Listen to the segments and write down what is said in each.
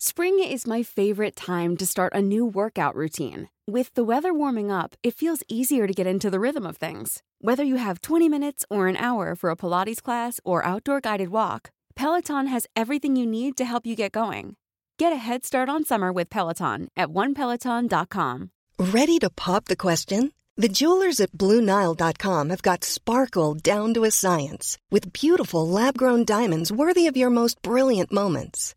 Spring is my favorite time to start a new workout routine. With the weather warming up, it feels easier to get into the rhythm of things. Whether you have 20 minutes or an hour for a Pilates class or outdoor guided walk, Peloton has everything you need to help you get going. Get a head start on summer with Peloton at onepeloton.com. Ready to pop the question? The jewelers at BlueNile.com have got sparkle down to a science with beautiful lab grown diamonds worthy of your most brilliant moments.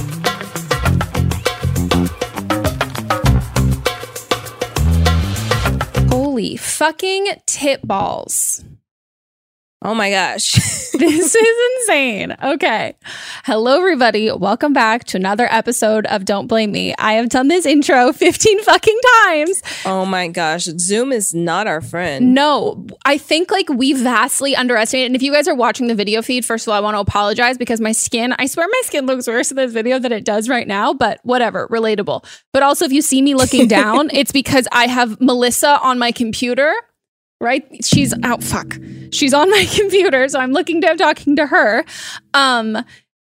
Fucking tit balls. Oh my gosh. this is insane. Okay. Hello, everybody. Welcome back to another episode of Don't Blame Me. I have done this intro 15 fucking times. Oh my gosh. Zoom is not our friend. No, I think like we vastly underestimated. And if you guys are watching the video feed, first of all, I want to apologize because my skin, I swear my skin looks worse in this video than it does right now, but whatever, relatable. But also, if you see me looking down, it's because I have Melissa on my computer right? She's out. Oh, fuck. She's on my computer, so I'm looking down, talking to her. Um,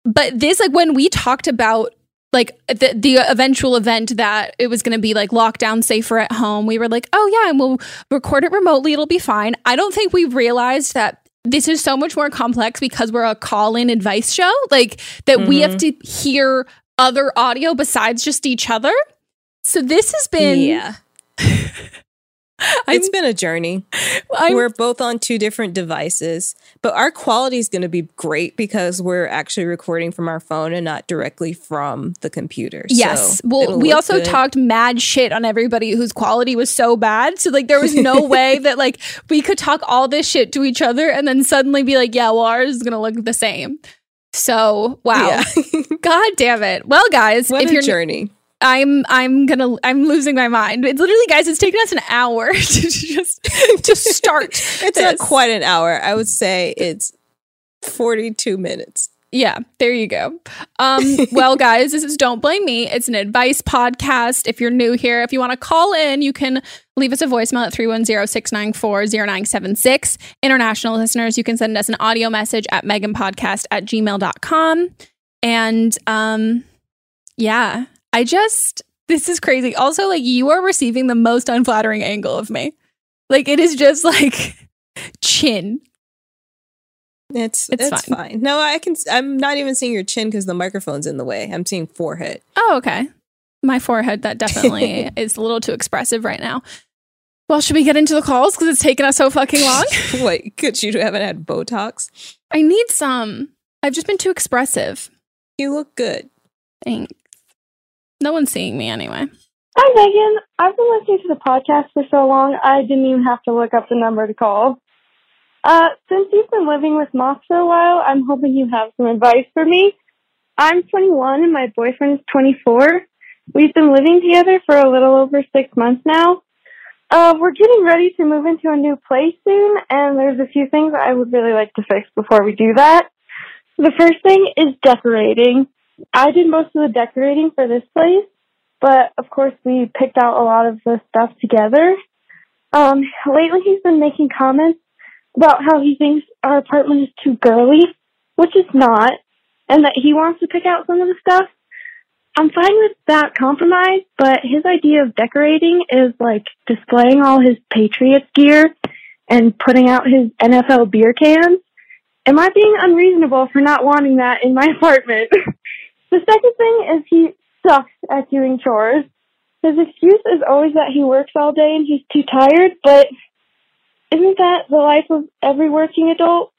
but this, like, when we talked about like the the eventual event that it was going to be like lockdown safer at home, we were like, oh yeah, and we'll record it remotely. It'll be fine. I don't think we realized that this is so much more complex because we're a call in advice show. Like that mm-hmm. we have to hear other audio besides just each other. So this has been yeah. it's been a journey. I'm, we're both on two different devices, but our quality is going to be great because we're actually recording from our phone and not directly from the computer. Yes. So well, we also good. talked mad shit on everybody whose quality was so bad. So like there was no way that like we could talk all this shit to each other and then suddenly be like, yeah, well ours is going to look the same. So wow, yeah. God damn it! Well, guys, what if a you're journey. I'm I'm gonna I'm losing my mind. It's literally, guys. It's taken us an hour to just to start. it's this. not quite an hour. I would say it's 42 minutes. Yeah, there you go. Um, well, guys, this is Don't Blame Me. It's an advice podcast. If you're new here, if you want to call in, you can leave us a voicemail at 310-694-0976. International listeners, you can send us an audio message at meganpodcast at gmail.com. And um, yeah, I just this is crazy. Also, like you are receiving the most unflattering angle of me. Like it is just like chin. It's it's, it's fine. fine. No, I can. I'm not even seeing your chin because the microphone's in the way. I'm seeing forehead. Oh, okay. My forehead that definitely is a little too expressive right now. Well, should we get into the calls because it's taken us so fucking long? Wait, could you haven't had Botox? I need some. I've just been too expressive. You look good. Thanks. No one's seeing me anyway. Hi, Megan. I've been listening to the podcast for so long, I didn't even have to look up the number to call. Uh, since you've been living with Moss for a while, I'm hoping you have some advice for me. I'm 21 and my boyfriend is 24. We've been living together for a little over six months now. Uh, we're getting ready to move into a new place soon, and there's a few things I would really like to fix before we do that. The first thing is decorating. I did most of the decorating for this place, but of course we picked out a lot of the stuff together. Um, lately he's been making comments about how he thinks our apartment is too girly, which it's not, and that he wants to pick out some of the stuff. I'm fine with that compromise, but his idea of decorating is like displaying all his Patriots gear and putting out his NFL beer cans. Am I being unreasonable for not wanting that in my apartment? The second thing is he sucks at doing chores. His excuse is always that he works all day and he's too tired, but isn't that the life of every working adult?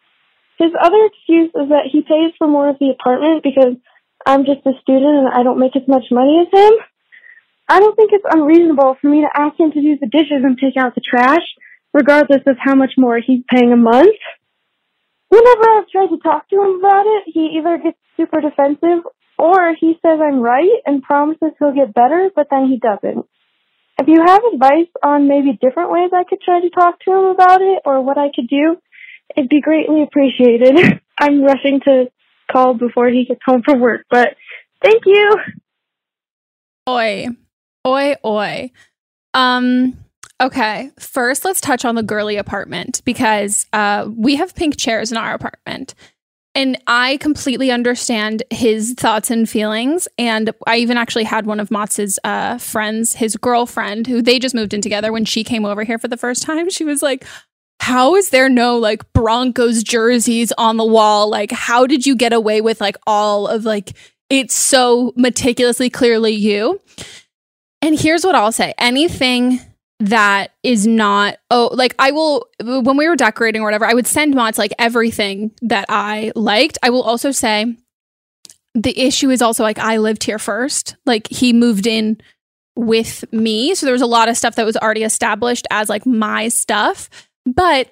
His other excuse is that he pays for more of the apartment because I'm just a student and I don't make as much money as him. I don't think it's unreasonable for me to ask him to do the dishes and take out the trash, regardless of how much more he's paying a month. Whenever I've tried to talk to him about it, he either gets super defensive or he says I'm right and promises he'll get better, but then he doesn't. If you have advice on maybe different ways I could try to talk to him about it or what I could do, it'd be greatly appreciated. I'm rushing to call before he gets home from work, but thank you. Oi. Oi, oi. Um, okay. First, let's touch on the girly apartment because uh, we have pink chairs in our apartment. And I completely understand his thoughts and feelings. And I even actually had one of Motz's uh, friends, his girlfriend, who they just moved in together when she came over here for the first time. She was like, how is there no like Broncos jerseys on the wall? Like, how did you get away with like all of like, it's so meticulously clearly you? And here's what I'll say anything that is not oh like I will when we were decorating or whatever I would send mods like everything that I liked. I will also say the issue is also like I lived here first. Like he moved in with me. So there was a lot of stuff that was already established as like my stuff. But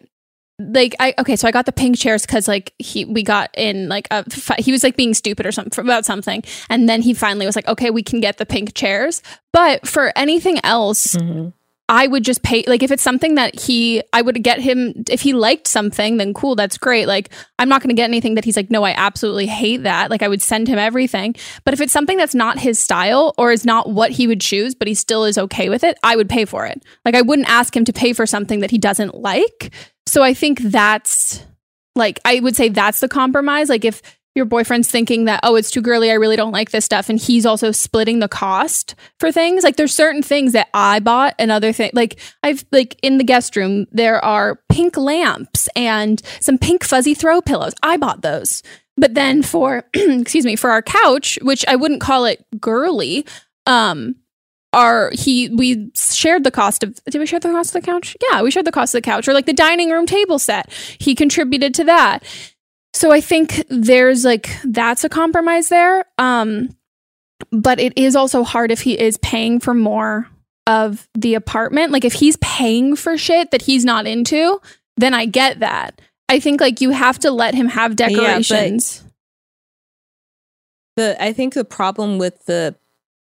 like I okay, so I got the pink chairs because like he we got in like a he was like being stupid or something about something, and then he finally was like, okay, we can get the pink chairs. But for anything else, mm-hmm. I would just pay like if it's something that he I would get him if he liked something then cool that's great. Like I'm not going to get anything that he's like no I absolutely hate that. Like I would send him everything. But if it's something that's not his style or is not what he would choose but he still is okay with it I would pay for it. Like I wouldn't ask him to pay for something that he doesn't like. So I think that's like I would say that's the compromise. Like if your boyfriend's thinking that oh it's too girly i really don't like this stuff and he's also splitting the cost for things? Like there's certain things that i bought and other things like i've like in the guest room there are pink lamps and some pink fuzzy throw pillows. I bought those. But then for excuse me for our couch which i wouldn't call it girly um our he we shared the cost of did we share the cost of the couch? Yeah we shared the cost of the couch or like the dining room table set. He contributed to that so I think there's like that's a compromise there. Um but it is also hard if he is paying for more of the apartment. Like if he's paying for shit that he's not into, then I get that. I think like you have to let him have decorations. Yeah, the I think the problem with the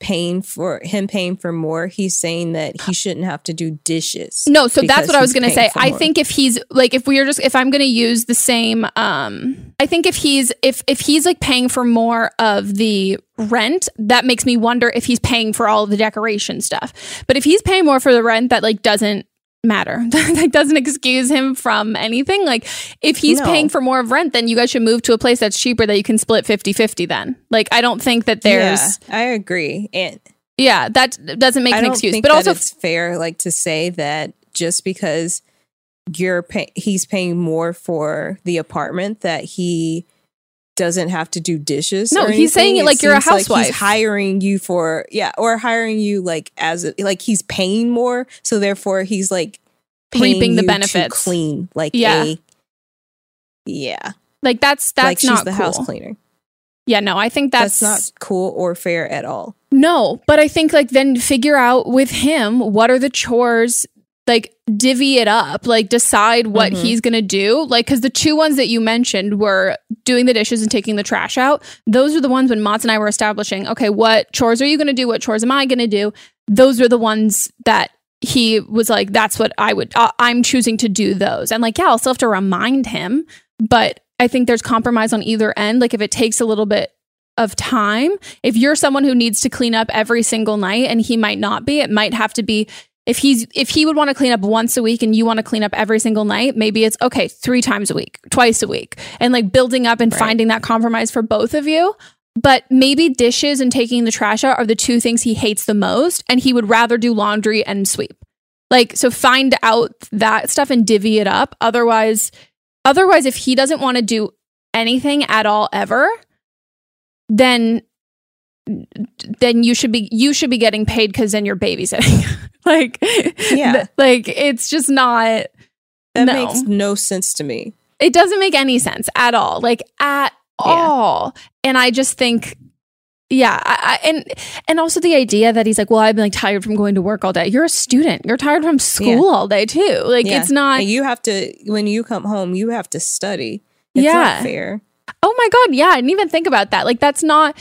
paying for him paying for more he's saying that he shouldn't have to do dishes no so that's what i was gonna say. i think if he's like if we are just if i'm gonna use the same um i think if he's if if he's like paying for more of the rent that makes me wonder if he's paying for all the decoration stuff. But if he's paying more for the rent that like doesn't matter. that doesn't excuse him from anything. Like if he's No. paying for more of rent, then you guys should move to a place that's cheaper that you can split 50-50 then. Like I don't think that there's yeah, I agree. And yeah, that doesn't make I an excuse. But also it's fair like to say that just because you're pay- he's paying more for the apartment that he doesn't have to do dishes. No, he's saying it like you're a housewife. he's hiring you for yeah, or hiring you like as a, like he's paying more, so therefore he's like paying Reaping the benefits. clean like Yeah. a yeah, like that's that's like she's not the cool. house cleaner. Yeah, no, I think That's, that's, not cool or fair at all. No, but I think like then figure out with him what are the chores, like divvy it up, like decide what Mhm. he's gonna do. Like, because the two ones that you mentioned were doing the dishes and taking the trash out. Those are the ones when Mott's and I were establishing, okay, what chores are you gonna do? What chores am I gonna do? Those are the ones that he was like, that's what I would, uh, I'm choosing to do those. And like, yeah, I'll still have to remind him, but I think there's compromise on either end. Like, if it takes a little bit of time. If you're someone who needs to clean up every single night and he might not be, it might have to be if he's if he would want to clean up once a week and you want to clean up every single night, maybe it's okay, 3 times a week, twice a week. And like building up and Right. finding that compromise for both of you. But maybe dishes and taking the trash out are the two things he hates the most and he would rather do laundry and sweep. Like so find out that stuff and divvy it up. Otherwise otherwise if he doesn't want to do anything at all ever, then then you should be you should be getting paid because then you're babysitting like Yeah. th- like it's just not That No. makes no sense to me. it doesn't make any sense at all like at all and i just think yeah I, I, and and also the idea that he's like well i've been like tired from going to work all day you're a student you're tired from school all day too like Yeah. it's not And you have to when you come home, you have to study. It's Yeah. not fair. Oh my God. Yeah. I didn't even think about that. Like, that's not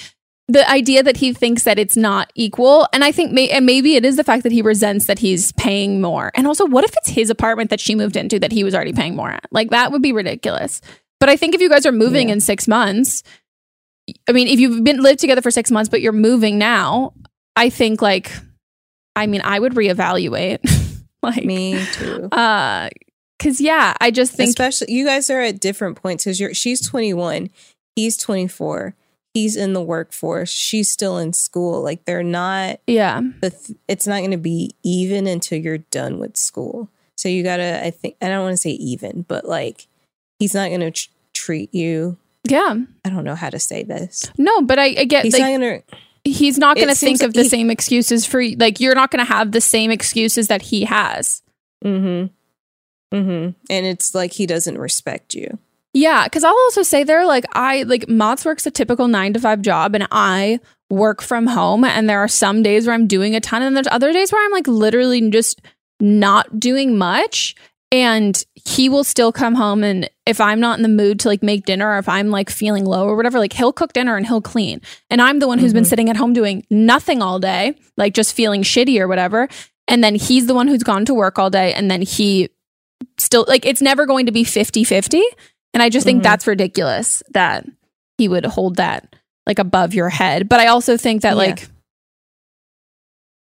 the idea that he thinks that it's not equal. And I think, may- and maybe it is the fact that he resents that he's paying more. And also, what if it's his apartment that she moved into that he was already paying more at? Like, that would be ridiculous. But I think if you guys are moving Yeah. in six months, I mean, if you've been lived together for six months, but you're moving now, I think, like, I mean, I would reevaluate. like, Me too. uh, cause yeah, I just think, Especially you guys are at different points because you're she's 21, he's 24, he's in the workforce, she's still in school. Like they're not yeah. the th- it's not going to be even until you're done with school. So you gotta, I think, I don't want to say even, but like he's not going to tr- treat you. Yeah. I don't know how to say this. No, but I, I get He's like, not going to. he's not going to think of like the he- same excuses for like you're not going to have the same excuses that he has. Mm-hmm. Mm-hmm. And it's like he doesn't respect you. Yeah, because I'll also say there, like I like Mott's works a typical nine to five job, and I work from home. And there are some days where I'm doing a ton, and there's other days where I'm like literally just not doing much. And he will still come home, and if I'm not in the mood to like make dinner, or if I'm like feeling low or whatever, like he'll cook dinner and he'll clean. And I'm the one who's been Mhm. sitting at home doing nothing all day, like just feeling shitty or whatever. And then he's the one who's gone to work all day, and then he still like it's never going to be 50 50 and i just think Mhm. that's ridiculous that he would hold that like above your head but i also think that Yeah. like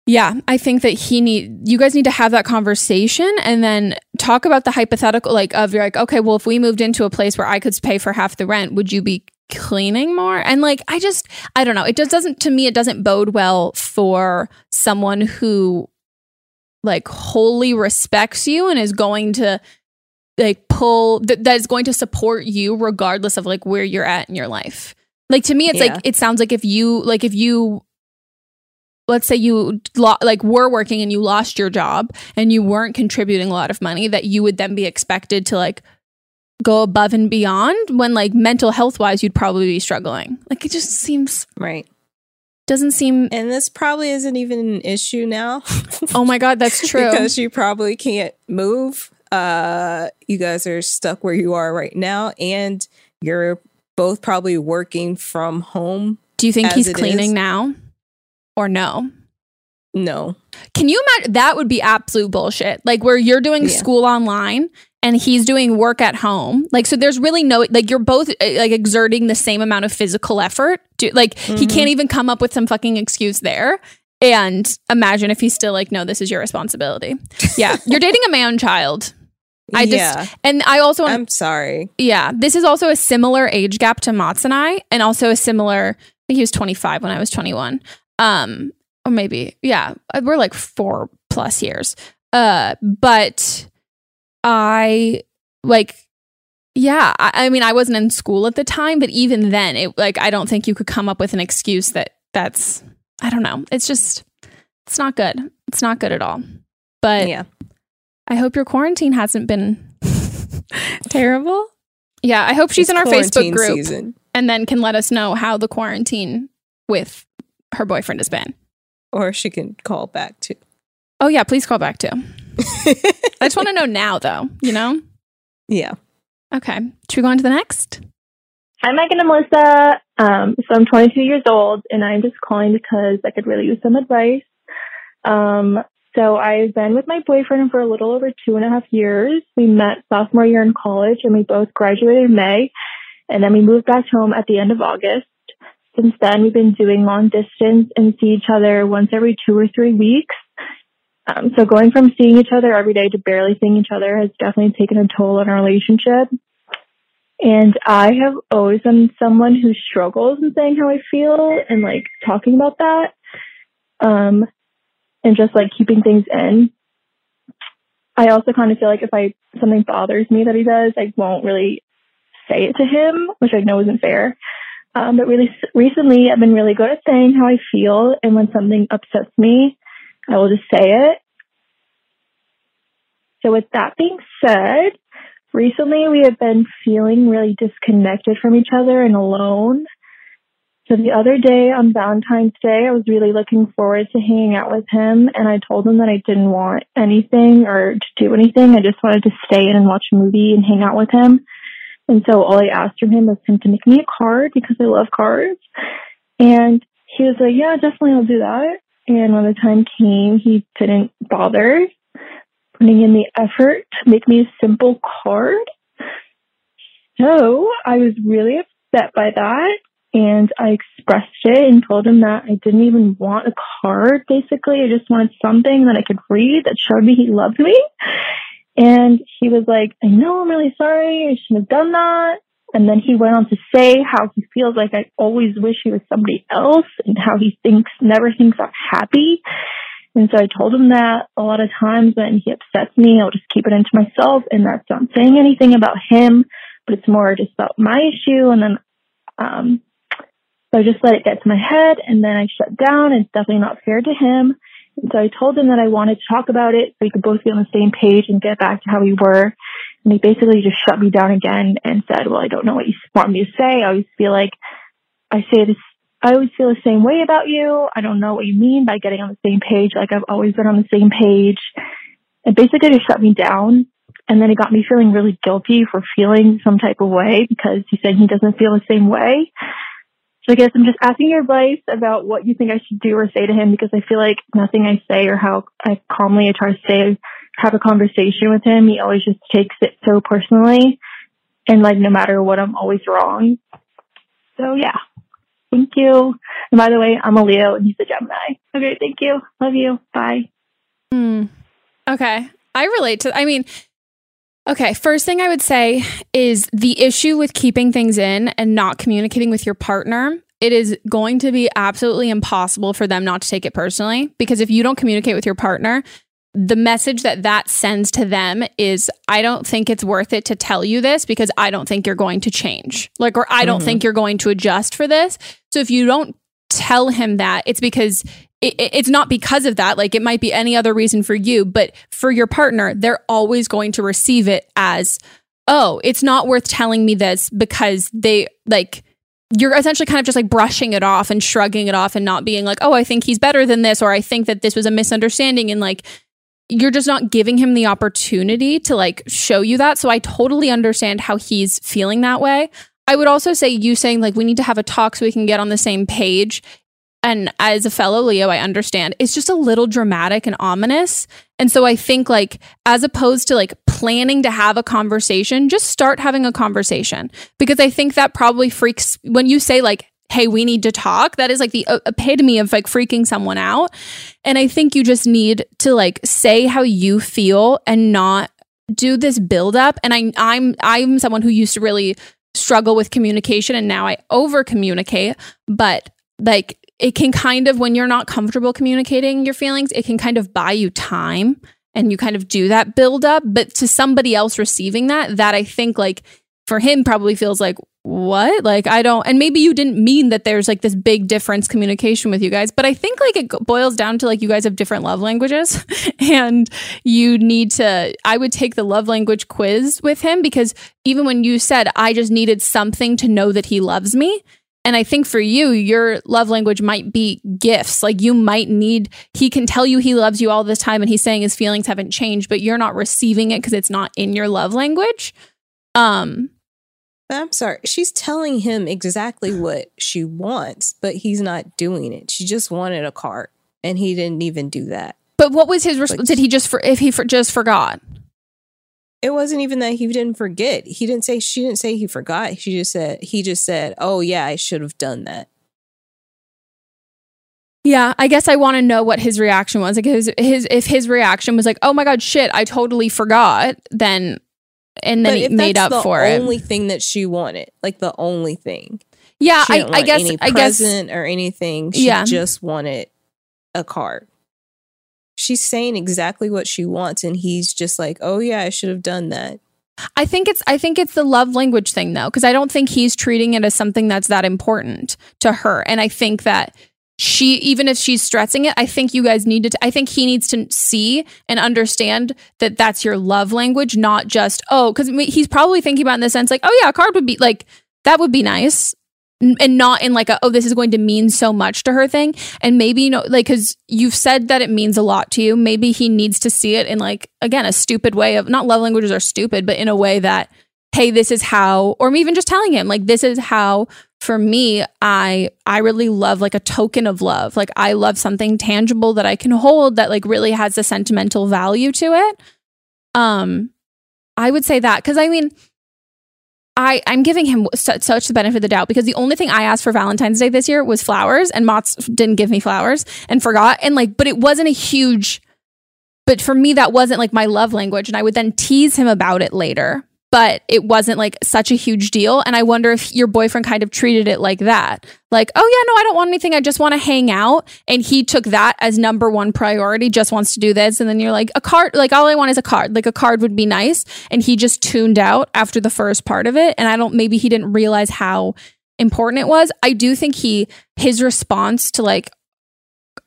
yeah i think that he need you guys need to have that conversation and then talk about the hypothetical like of you're like okay well if we moved into a place where i could pay for half the rent would you be cleaning more and like i just i don't know it just doesn't to me it doesn't bode well for someone who like wholly respects you and is going to like pull that that is going to support you regardless of like where you're at in your life. Like to me it's Yeah. like it sounds like if you like if you let's say you lo- like were working and you lost your job and you weren't contributing a lot of money that you would then be expected to like go above and beyond when like mental health wise you'd probably be struggling. Like it just seems Right. doesn't seem And this probably isn't even an issue now. Oh my god, that's true. because you probably can't move. Uh, you guys are stuck where you are right now, and you're both probably working from home. Do you think he's cleaning is. now or no? No, Can you imagine? That would be absolute bullshit. Like where you're doing Yeah. school online and he's doing work at home. Like so, there's really no like you're both uh, like exerting the same amount of physical effort. To, like he Mhm. can't even come up with some fucking excuse there. And imagine if he's still like, no, this is your responsibility. Yeah. You're dating a man child. I just, Yeah. and I also I'm sorry. yeah, this is also a similar age gap to Mats and I, and also a similar. I think he was 25 when I was 21. Um, or maybe yeah, uh, we're like four plus years. Uh, but I like, yeah, I, I mean, I wasn't in school at the time, but even then, it like I don't think you could come up with an excuse that that's I don't know. It's just it's not good. It's not good at all. But Yeah. I hope your quarantine hasn't been terrible. Yeah, I hope she's It's in our Facebook group season. and then can let us know how the quarantine with her boyfriend has been. Or she can call back too. Oh yeah, please call back too. I just want to know now though, you know? yeah. Okay. Should we go on to the next? Hi, Megan and Melissa. Um, so I'm 22 years old, and I'm just calling because I could really use some advice. Um, so I've been with my boyfriend for a little over two and a half years. We met sophomore year in college, and we both graduated in May, and then we moved back home at the end of August. Since then, we've been doing long distance and see each other once every two or three weeks. Um, so going from seeing each other every day to barely seeing each other has definitely taken a toll on our relationship. And I have always been someone who struggles in saying how I feel and like talking about that. Um, and just like keeping things in. I also kind of feel like if I something bothers me that he does, I won't really say it to him, which I know isn't fair. Um, but really, recently, I've been really good at saying how I feel, and when something upsets me, I will just say it. So, with that being said, recently we have been feeling really disconnected from each other and alone. So the other day on Valentine's Day, I was really looking forward to hanging out with him, and I told him that I didn't want anything or to do anything. I just wanted to stay in and watch a movie and hang out with him. And so all I asked from him was him to make me a card because I love cards. And he was like, Yeah, definitely I'll do that. And when the time came, he didn't bother putting in the effort to make me a simple card. So I was really upset by that. And I expressed it and told him that I didn't even want a card, basically. I just wanted something that I could read that showed me he loved me. And he was like, I know, I'm really sorry. I shouldn't have done that. And then he went on to say how he feels like I always wish he was somebody else and how he thinks, never thinks I'm happy. And so I told him that a lot of times when he upsets me, I'll just keep it into myself and that's not saying anything about him, but it's more just about my issue. And then, um, so I just let it get to my head and then I shut down. It's definitely not fair to him. And so I told him that I wanted to talk about it so we could both be on the same page and get back to how we were. And he basically just shut me down again and said, well, I don't know what you want me to say. I always feel like I say this, I always feel the same way about you. I don't know what you mean by getting on the same page. Like I've always been on the same page. And basically just shut me down. And then it got me feeling really guilty for feeling some type of way because he said he doesn't feel the same way. So I guess I'm just asking your advice about what you think I should do or say to him because I feel like nothing I say or how I calmly I try to say have a conversation with him, he always just takes it so personally. And like no matter what, I'm always wrong. So yeah. Thank you. And by the way, I'm a Leo and he's a Gemini. Okay, thank you. Love you. Bye. Hmm. Okay. I relate to I mean Okay, first thing I would say is the issue with keeping things in and not communicating with your partner. It is going to be absolutely impossible for them not to take it personally because if you don't communicate with your partner, the message that that sends to them is I don't think it's worth it to tell you this because I don't think you're going to change. Like or I don't Mhm. think you're going to adjust for this. So if you don't tell him that, it's because it, it- it's not because of that. Like it might be any other reason for you, but for your partner, they're always going to receive it as, oh, it's not worth telling me this because they like, you're essentially kind of just like brushing it off and shrugging it off and not being like, oh, I think he's better than this, or I think that this was a misunderstanding. And like, you're just not giving him the opportunity to like show you that. So I totally understand how he's feeling that way. I would also say you saying like we need to have a talk so we can get on the same page. And as a fellow Leo, I understand it's just a little dramatic and ominous. And so I think like as opposed to like planning to have a conversation, just start having a conversation because I think that probably freaks when you say like, hey, we need to talk. That is like the uh, epitome of like freaking someone out. And I think you just need to like say how you feel and not do this build up. And I I'm I'm someone who used to really struggle with communication and now I over communicate, but like it can kind of when you're not comfortable communicating your feelings, it can kind of buy you time and you kind of do that build up, but to somebody else receiving that, that I think like for him probably feels like what? Like i don't and maybe you didn't mean that there's like this big difference communication with you guys but i think like it boils down to like you guys have different love languages and you need to i would take the love language quiz with him because even when you said i just needed something to know that he loves me and I think for you, your love language might be gifts. Like you might need, he can tell you he loves you all this time and he's saying his feelings haven't changed, but you're not receiving it because it's not in your love language. Um, I'm sorry. She's telling him exactly what she wants, but he's not doing it. She just wanted a cart, and he didn't even do that. But what was his response? Did he just for if he for, just forgot? It wasn't even that he didn't forget. He didn't say she didn't say he forgot. She just said he just said, "Oh yeah, I should have done that." Yeah, I guess I want to know what his reaction was. Like his his if his reaction was like, "Oh my god, shit, I totally forgot," then and then he made up for it. The Only thing that she wanted, like the only thing. Yeah, I, I, guess any I present guess, or anything. She yeah. just wanted a card. She's saying exactly what she wants, and he's just like, "Oh yeah, I should have done that." I think it's I think it's the love language thing though, because I don't think he's treating it as something that's that important to her, and I think that she even if she's stressing it i think you guys need to i think he needs to see and understand that that's your love language not just oh because he's probably thinking about in the sense like oh yeah a card would be like that would be nice and not in like a oh this is going to mean so much to her thing. And maybe you know like because you've said that it means a lot to you. Maybe he needs to see it in like again a stupid way of not love languages are stupid but in a way that hey this is how or even just telling him like this is how for me i i really love like a token of love. Like i love something tangible that i can hold that like really has a sentimental value to it. Um i would say that because i mean I, I'm giving him such, such the benefit of the doubt because the only thing I asked for Valentine's Day this year was flowers, and Mott's didn't give me flowers and forgot. And like, but it wasn't a huge, but for me, that wasn't like my love language. And I would then tease him about it later but it wasn't like such a huge deal. And I wonder if your boyfriend kind of treated it like that. Like, oh, yeah, no, I don't want anything. I just want to hang out. And he took that as number one priority, just wants to do this. And then you're like, a card, like, all I want is a card. Like, a card would be nice. And he just tuned out after the first part of it. And I don't, maybe he didn't realize how important it was. I do think he, his response to like,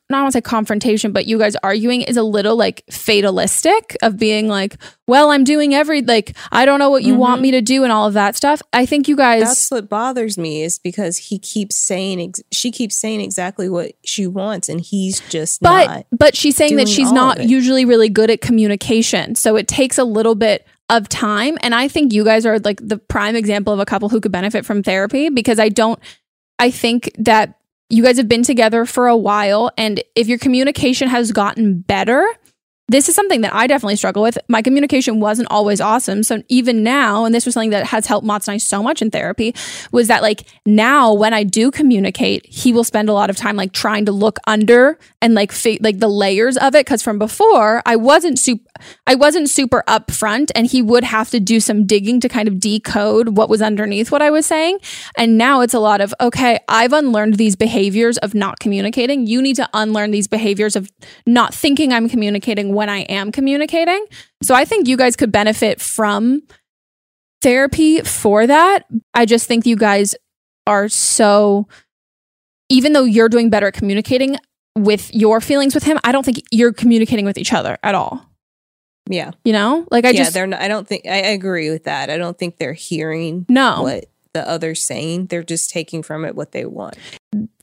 not want to say confrontation, but you guys arguing is a little like fatalistic of being like, well, I'm doing every like I don't know what you mm-hmm. want me to do and all of that stuff. I think you guys That's what bothers me is because he keeps saying ex- she keeps saying exactly what she wants and he's just But but she's saying that she's not usually really good at communication. So it takes a little bit of time and I think you guys are like the prime example of a couple who could benefit from therapy because I don't I think that you guys have been together for a while. And if your communication has gotten better, this is something that I definitely struggle with. My communication wasn't always awesome. So even now, and this was something that has helped Mott's and I so much in therapy, was that like now when I do communicate, he will spend a lot of time like trying to look under and like fi- like the layers of it. Cause from before I wasn't super I wasn't super upfront and he would have to do some digging to kind of decode what was underneath what I was saying. And now it's a lot of, okay, I've unlearned these behaviors of not communicating. You need to unlearn these behaviors of not thinking I'm communicating when I am communicating. So I think you guys could benefit from therapy for that. I just think you guys are so, even though you're doing better at communicating with your feelings with him, I don't think you're communicating with each other at all. Yeah. You know? Like I just yeah, just they're not, I don't think I agree with that. I don't think they're hearing no. what the other's saying. They're just taking from it what they want.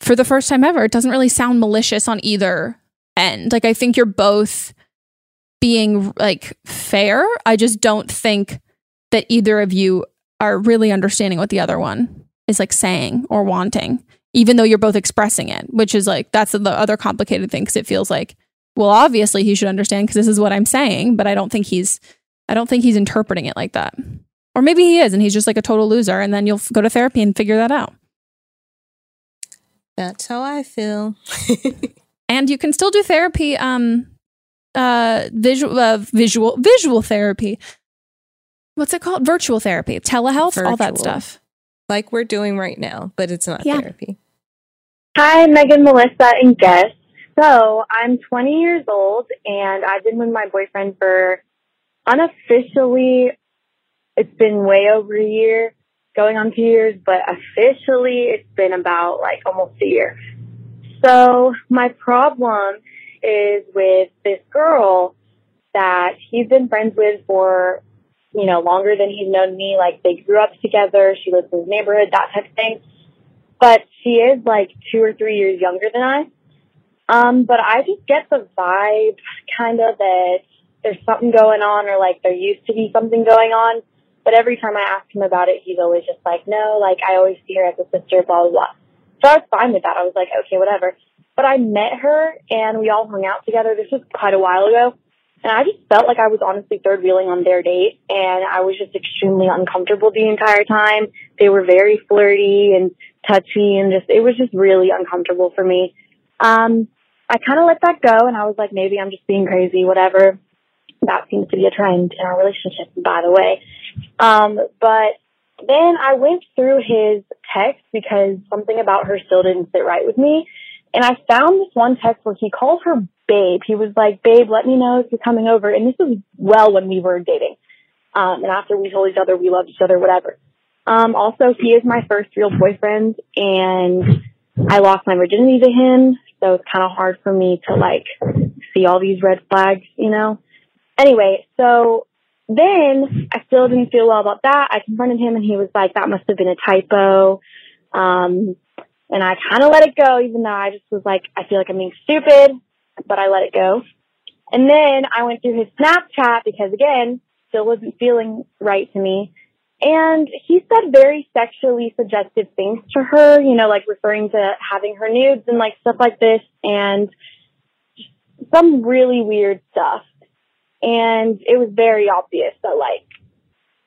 For the first time ever, it doesn't really sound malicious on either end. Like I think you're both being like fair. I just don't think that either of you are really understanding what the other one is like saying or wanting, even though you're both expressing it, which is like that's the other complicated thing because it feels like, well, obviously he should understand because this is what I'm saying, but I don't think he's, I don't think he's interpreting it like that. Or maybe he is and he's just like a total loser, and then you'll go to therapy and figure that out. That's how I feel. and you can still do therapy um uh visual uh, visual visual therapy. What's it called? Virtual therapy, telehealth, Virtual. all that stuff. Like we're doing right now, but it's not yeah. therapy. Hi, Megan, Melissa, and guests. So I'm 20 years old and I've been with my boyfriend for unofficially, it's been way over a year, going on two years, but officially it's been about like almost a year. So my problem is with this girl that he's been friends with for, you know, longer than he's known me. Like they grew up together. She lives in his neighborhood, that type of thing. But she is like two or three years younger than I. Um, but I just get the vibe kind of that there's something going on or like there used to be something going on. But every time I ask him about it, he's always just like, no, like I always see her as a sister, blah, blah, blah. So I was fine with that. I was like, okay, whatever. But I met her and we all hung out together. This was quite a while ago. And I just felt like I was honestly third wheeling on their date and I was just extremely uncomfortable the entire time. They were very flirty and touchy and just, it was just really uncomfortable for me. Um, I kind of let that go and I was like, maybe I'm just being crazy, whatever. That seems to be a trend in our relationship, by the way. Um, but then I went through his text because something about her still didn't sit right with me. And I found this one text where he called her babe. He was like, babe, let me know if you're coming over. And this was well when we were dating. Um, and after we told each other we loved each other, whatever. Um, also, he is my first real boyfriend and I lost my virginity to him. So it's kind of hard for me to like see all these red flags, you know? Anyway, so then I still didn't feel well about that. I confronted him and he was like, that must have been a typo. Um, and I kind of let it go, even though I just was like, I feel like I'm being stupid, but I let it go. And then I went through his Snapchat because again, still wasn't feeling right to me. And he said very sexually suggestive things to her, you know, like referring to having her nudes and like stuff like this and some really weird stuff. And it was very obvious that like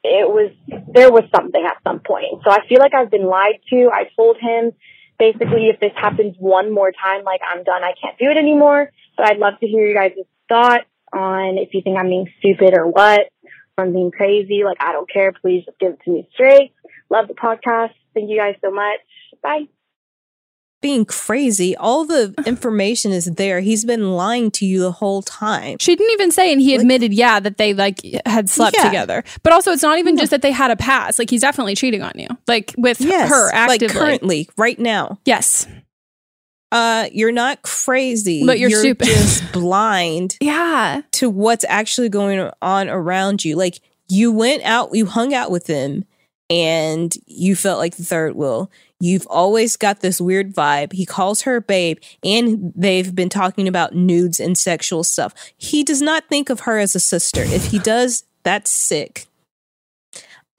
it was, there was something at some point. So I feel like I've been lied to. I told him basically if this happens one more time, like I'm done. I can't do it anymore. But I'd love to hear you guys' thoughts on if you think I'm being stupid or what something crazy. Like, I don't care. Please just give it to me straight. Love the podcast. Thank you guys so much. Bye. Being crazy. All the information is there. He's been lying to you the whole time. She didn't even say, and he admitted, like, yeah, that they like had slept yeah. together. But also, it's not even just that they had a past. Like, he's definitely cheating on you, like with yes, her actively. Like currently, right now. Yes uh, you're not crazy, but you're, you're stupid. just blind. yeah. To what's actually going on around you. Like you went out, you hung out with them and you felt like the third wheel. You've always got this weird vibe. He calls her babe, and they've been talking about nudes and sexual stuff. He does not think of her as a sister. If he does, that's sick.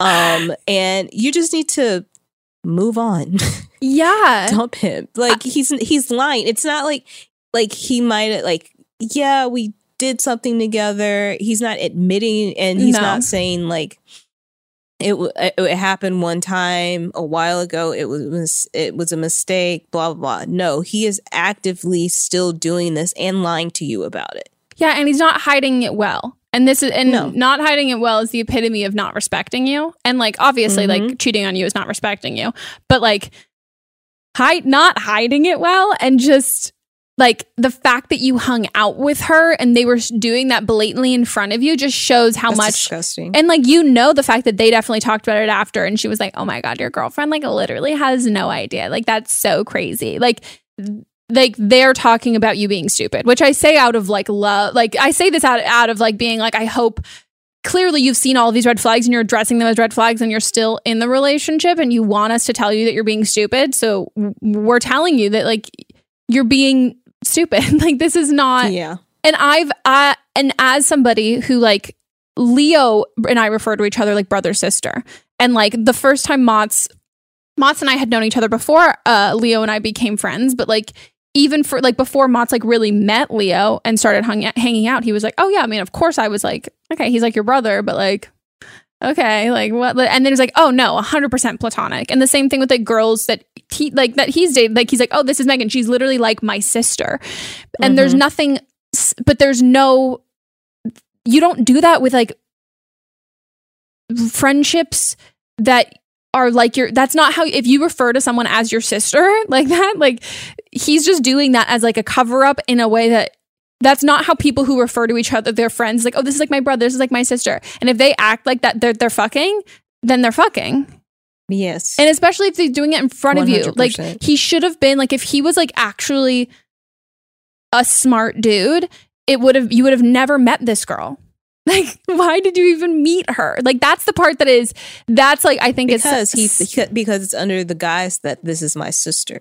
Um, and you just need to move on. Yeah. Dump him. Like he's he's lying. It's not like like he might like yeah, we did something together. He's not admitting and he's no. not saying like it, it happened one time a while ago. It was it was a mistake. Blah blah blah. No, he is actively still doing this and lying to you about it. Yeah, and he's not hiding it well. And this is and no. not hiding it well is the epitome of not respecting you. And like obviously mm-hmm. like cheating on you is not respecting you. But like hide not hiding it well and just like the fact that you hung out with her and they were doing that blatantly in front of you just shows how That's much disgusting. And like you know the fact that they definitely talked about it after and she was like, "Oh my god, your girlfriend like literally has no idea." Like that's so crazy. Like like they're talking about you being stupid, which I say out of like love. Like I say this out out of like being like I hope clearly you've seen all these red flags and you're addressing them as red flags and you're still in the relationship and you want us to tell you that you're being stupid. So we're telling you that like you're being stupid. like this is not Yeah. And I've I and as somebody who like Leo and I refer to each other like brother sister. And like the first time Mott's Mott's and I had known each other before uh, Leo and I became friends, but like even for like before Mott's like really met Leo and started hung, hanging out, he was like, oh yeah, I mean, of course I was like, okay, he's like your brother, but like, okay, like what? And then he's like, oh no, 100% platonic. And the same thing with like girls that he like that he's dated like he's like oh this is Megan she's literally like my sister and there's Mhm. nothing but there's no you don't do that with like friendships that are like your that's not how if you refer to someone as your sister like that like he's just doing that as like a cover up in a way that that's not how people who refer to each other their friends like oh this is like my brother this is like my sister. And if they act like that they're they're fucking then they're fucking. Yes. and especially if they're doing it in front of you like he should have been like if he was like actually a smart dude it would have you would have never met this girl. Like why did you even meet her? Like that's the part that is that's like i think because it's he because it's under the guise that this is my sister.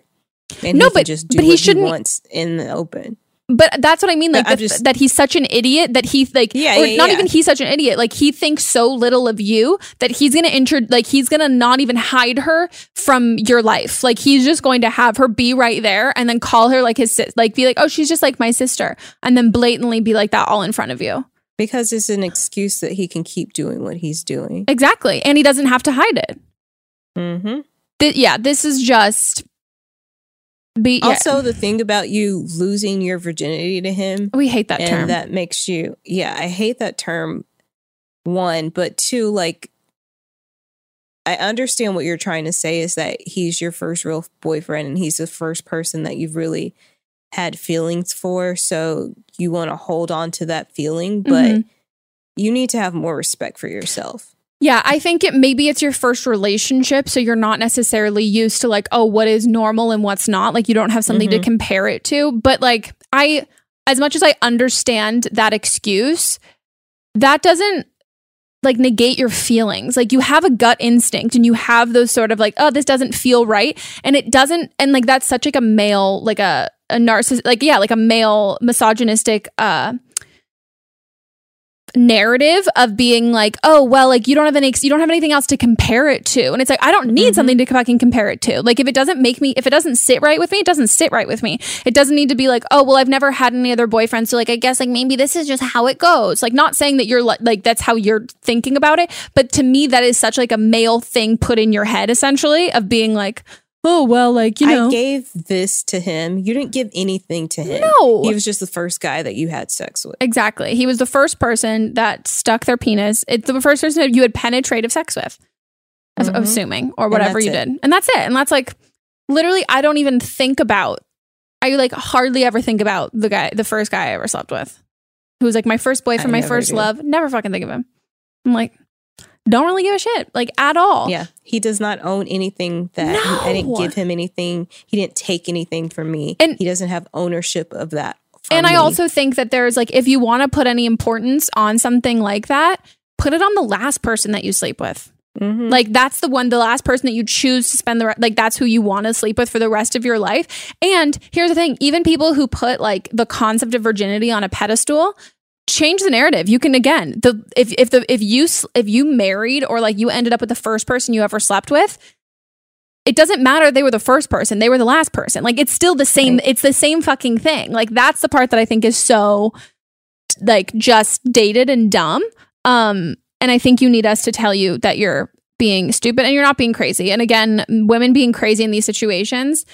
And No, he but- just do but he shouldn't- wants in the open. But that's what I mean, like the- just- that he's such an idiot that he like, Yeah, or yeah, not yeah. even he's such an idiot. Like he thinks so little of you that he's gonna intro, like he's gonna not even hide her from your life. Like he's just going to have her be right there and then call her like his sis, like be like, oh, she's just like my sister, and then blatantly be like that all in front of you. Because it's an excuse that he can keep doing what he's doing. Exactly, and he doesn't have to hide it. Mm-hmm. Th- yeah, this is just. Be yeah. Also, the thing about you losing your virginity to him, we hate that and term. that makes you, yeah, I hate that term. One, but two, like, I understand what you're trying to say is that he's your first real boyfriend and he's the first person that you've really had feelings for. So you want to hold on to that feeling, but Mhm. you need to have more respect for yourself. Yeah, I think it maybe it's your first relationship, so you're not necessarily used to like, oh, what is normal and what's not. Like you don't have something to Mhm. compare it to. But like I as much as I understand that excuse, that doesn't like negate your feelings. Like you have a gut instinct and you have those sort of like, oh, this doesn't feel right. And it doesn't and like that's such like a male, like a a narcissist like yeah, like a male misogynistic uh narrative of being like, oh well, like you don't have any, you don't have anything else to compare it to, and it's like I don't need Mhm. something to fucking compare it to. Like if it doesn't make me, if it doesn't sit right with me, it doesn't sit right with me. It doesn't need to be like, oh well, I've never had any other boyfriend, so like I guess like maybe this is just how it goes. Like not saying that you're like that's how you're thinking about it, but to me that is such like a male thing put in your head essentially of being like, oh well, like you know, I gave this to him. You didn't give anything to him. No. He was just the first guy that you had sex with. Exactly. He was the first person that stuck their penis. It's the first person that you had penetrative sex with, Mhm. assuming, or whatever you it. did. And that's it. And that's like literally, I don't even think about, I like hardly ever think about the guy, the first guy I ever slept with, who was like my first boyfriend, my first do. love. Never fucking think of him. I'm like, don't really give a shit, like at all. Yeah. He does not own anything that I didn't give him anything. He didn't take anything from me. And- he doesn't have ownership of that. and I also think that there's like, if you want to put any importance on something like that, put it on the last person that you sleep with. Mhm. Like that's the one, the last person that you choose to spend the re- like that's who you want to sleep with for the rest of your life. And here's the thing: even people who put like the concept of virginity on a pedestal, change the narrative. You can again the if if the if you if you married or like you ended up with the first person you ever slept with. It doesn't matter they were the first person, they were the last person. Like it's still the same, it's the same fucking thing. Like that's the part that I think is so like just dated and dumb. Um, and I think you need us to tell you that you're being stupid and you're not being crazy. And again, women being crazy in these situations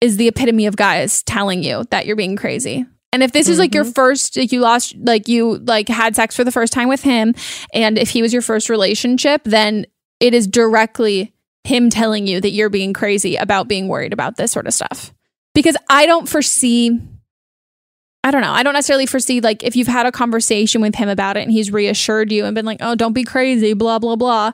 is the epitome of guys telling you that you're being crazy. And if this is like your mm-hmm. first, like you lost, like you like had sex for the first time with him, and if he was your first relationship, then it is directly him telling you that you're being crazy about being worried about this sort of stuff. Because I don't foresee I don't know. I don't necessarily foresee like if you've had a conversation with him about it and he's reassured you and been like, "Oh, don't be crazy," blah blah blah.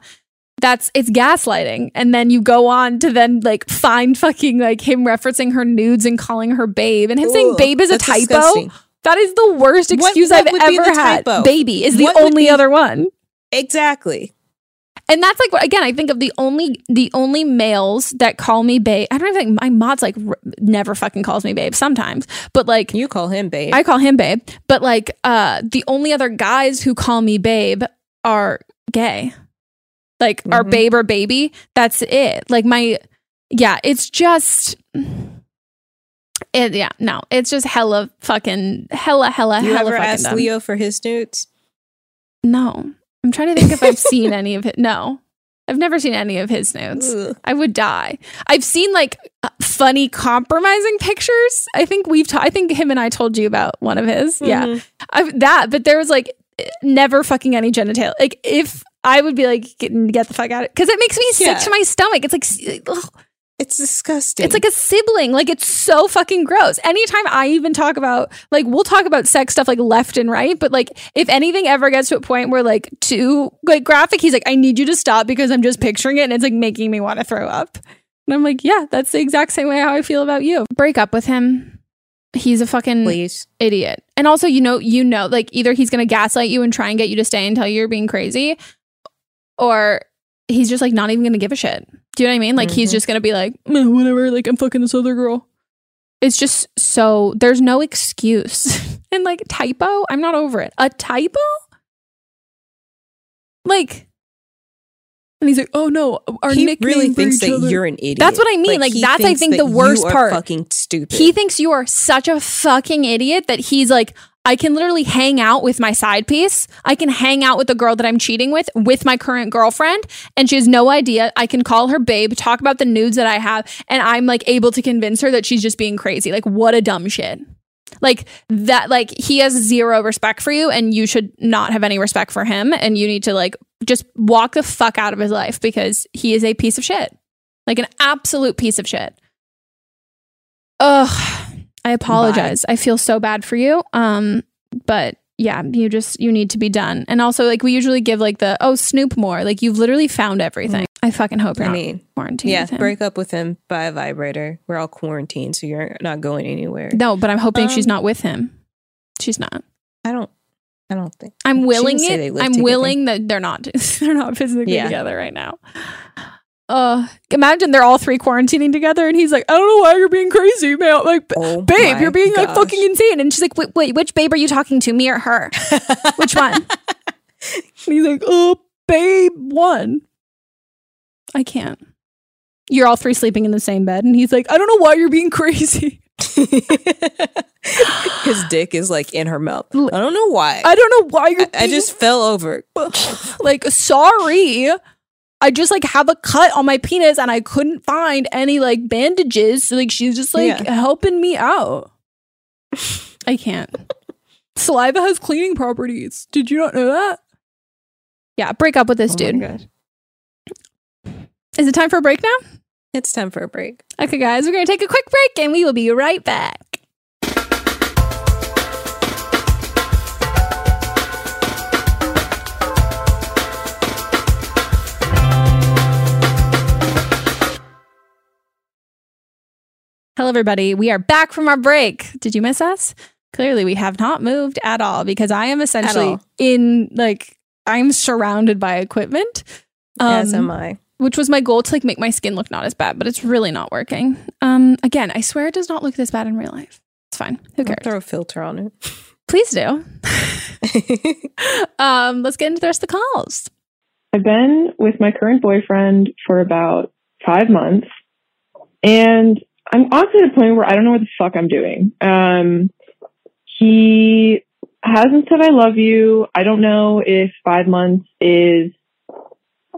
That's it's gaslighting. And then you go on to then like find fucking like him referencing her nudes and calling her babe and him saying babe is a typo. disgusting. That is the worst excuse what I've ever had. typo? Baby is the What only be- other one. Exactly. And that's like again I think of the only the only males that call me babe. I don't even think my mod's like r- never fucking calls me babe sometimes, but like You call him babe. I call him babe, but like uh the only other guys who call me babe are gay. Like are Mhm. babe or baby. That's it. Like my yeah, it's just it yeah, no. It's just hella fucking hella hella you hella ever fucking asked dumb. Leo for his nudes? No. I'm trying to think if I've seen any of it. No. I've never seen any of his nudes. Ugh. I would die. I've seen like uh, funny compromising pictures. I think we've. ta- I think him and I told you about one of his. Yeah, Mhm. I, that. But there was like never fucking any genital. Like if I would be like get, get the fuck out of it because it makes me sick Yeah. to my stomach. It's like ugh. It's disgusting. It's like a sibling. Like it's so fucking gross. Anytime I even talk about like we'll talk about sex stuff like left and right, but like if anything ever gets to a point where like too like graphic, he's like, I need you to stop because I'm just picturing it and it's like making me want to throw up. And I'm like, yeah, that's the exact same way how I feel about you. Break up with him. He's a fucking please. idiot. And also, you know, you know, like either he's gonna gaslight you and try and get you to stay and tell you you're being crazy, or he's just like not even gonna give a shit. Do you know what I mean? Like he's Mhm. just gonna be like, "Meh, whatever, like I'm fucking this other girl. It's just so there's no excuse. and like typo, I'm not over it. A typo? Like and he's like, oh no, our he nickname really thinks that other." you're an idiot. That's what I mean. Like, he that's, I think, that the worst part. Fucking stupid. He thinks you are such a fucking idiot that he's like, I can literally hang out with my side piece. I can hang out with the girl that I'm cheating with, with my current girlfriend, and she has no idea. I can call her babe, talk about the nudes that I have, and I'm like able to convince her that she's just being crazy. Like, what a dumb shit. Like that, like he has zero respect for you, and you should not have any respect for him. And you need to like just walk the fuck out of his life because he is a piece of shit. Like an absolute piece of shit. Ugh. I apologize. I feel so bad for you. Um, but yeah, you just you need to be done. And also, like we usually give like the oh snoop more. Like you've literally found everything. I fucking hope you're I not mean, quarantined. yeah, break up with him by a vibrator. We're all quarantined, so you're not going anywhere. No, but I'm hoping she's Um, not with him. She's not. I don't. I don't think. I'm willing didn't say they it. I'm together. willing that they're not. They're not physically Yeah. together right now. Uh, imagine they're all three quarantining together, and he's like, "I don't know why you're being crazy, man. Like, Oh babe, you're being like fucking insane." And she's like, "Wait, wait, which babe are you talking to? Me or her? Which one?" and he's like, "Oh, babe, one." I can't. You're all three sleeping in the same bed, and he's like, "I don't know why you're being crazy. His dick is like in her mouth. I don't know why. I don't know why you're." I, I just fell over. like sorry i just like have a cut on my penis and i couldn't find any like bandages. So like she's just like Yeah. helping me out. I can't. Saliva has cleaning properties. Did you not know that? Yeah break up with this Oh dude. Is it time for a break now? It's time for a break. okay guys we're gonna take a quick break and we will be right back Hello, everybody. We are back from our break. Did you miss us? Clearly, we have not moved at all because I am essentially in like I'm surrounded by equipment. As Um, am I. which was my goal to like make my skin look not as bad, but it's really not working. Um, again, I swear it does not look this bad in real life. It's fine. Who I'll cares? throw a filter on it. Please do. um, let's get into the rest of the calls. I've been with my current boyfriend for about five months, and I'm honestly at a point where I don't know what the fuck I'm doing. Um, he hasn't said I love you. I don't know if five months is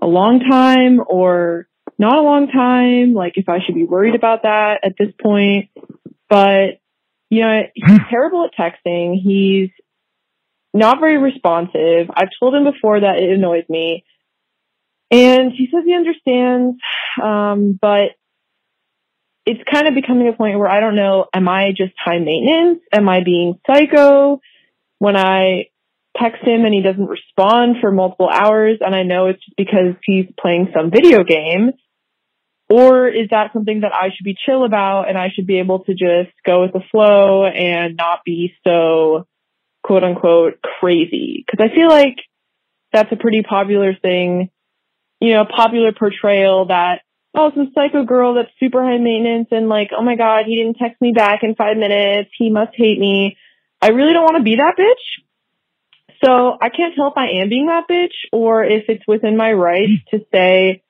a long time or not a long time. Like if I should be worried about that at this point. But you know, he's terrible at texting. He's not very responsive. I've told him before that it annoys me. And he says he understands, um, but it's kind of becoming a point where I don't know, am I just high maintenance? Am I being psycho when I text him and he doesn't respond for multiple hours and I know it's just because he's playing some video game? Or is that something that I should be chill about and I should be able to just go with the flow and not be so quote unquote crazy? Because I feel like that's a pretty popular thing, you know, popular portrayal that, oh, some psycho girl that's super high maintenance and like, oh my God, he didn't text me back in five minutes. He must hate me. I really don't want to be that bitch. So I can't tell if I am being that bitch or if it's within my rights to say,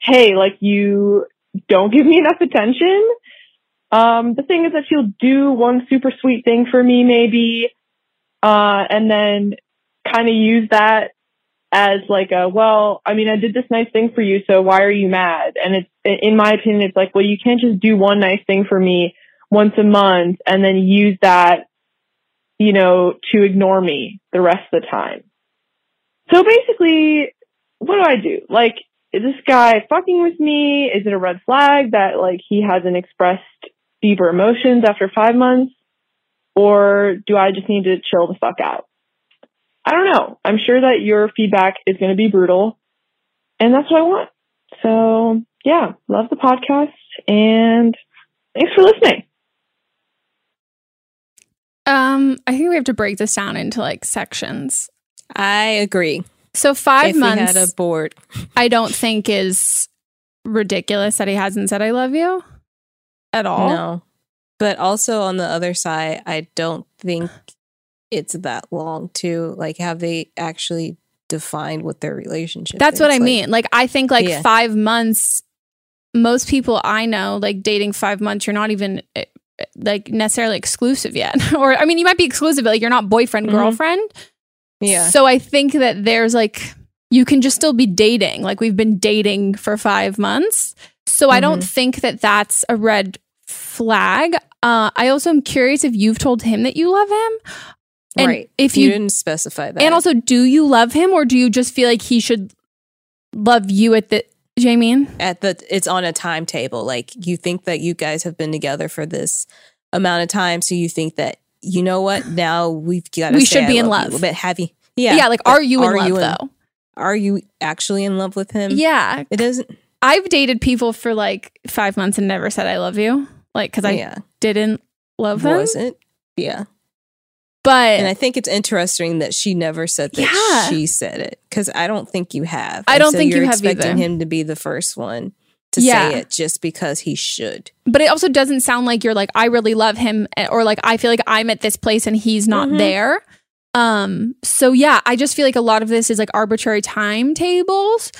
hey, like you don't give me enough attention. Um, the thing is that she'll do one super sweet thing for me, maybe, uh, and then kind of use that as like a, well, I mean, I did this nice thing for you, so why are you mad? And it's, in my opinion, it's like, well, you can't just do one nice thing for me once a month and then use that, you know, to ignore me the rest of the time. So basically, what do I do? Like, is this guy fucking with me? Is it a red flag that like he hasn't expressed deeper emotions after five months? Or do I just need to chill the fuck out? I don't know. I'm sure that your feedback is going to be brutal and that's what I want. So yeah, love the podcast and thanks for listening. Um, I think we have to break this down into like sections. I agree. So five if months. we had a board, I don't think is ridiculous that he hasn't said I love you at all. no. But also on the other side, I don't think it's that long too. Like, have they actually defined what their relationship? That's is? what I Like, mean. Like I think like Yeah. 5 months most people I know like dating 5 months you're not even eh, like necessarily exclusive yet. or I mean you might be exclusive but like you're not boyfriend Mhm. girlfriend. Yeah. So I think that there's like you can just still be dating. Like we've been dating for 5 months. So I don't Mhm. think that that's a red flag. Uh I also am curious if you've told him that you love him. And right. if you you didn't specify that, and also, do you love him or do you just feel like he should love you at the Jamie? at the it's on a timetable. Like you think that you guys have been together for this amount of time, so you think that you know what now we've got. We should be in love. You, but have you? Yeah, Yeah, like are you in love you though? Are you actually in love with him? Yeah. It doesn't. I've dated people for like five months and never said I love you. Like, cause I yeah, didn't love them. wasn't. Yeah, But and I think it's interesting that she never said that Yeah. she said it because I don't think you have. I don't so think you you're have expecting either. him to be the first one to Yeah. say it just because he should. but it also doesn't sound like you're like, I really love him eh, or like I feel like I'm at this place and he's not Mhm. there. Um, so yeah, I just feel like a lot of this is like arbitrary timetables.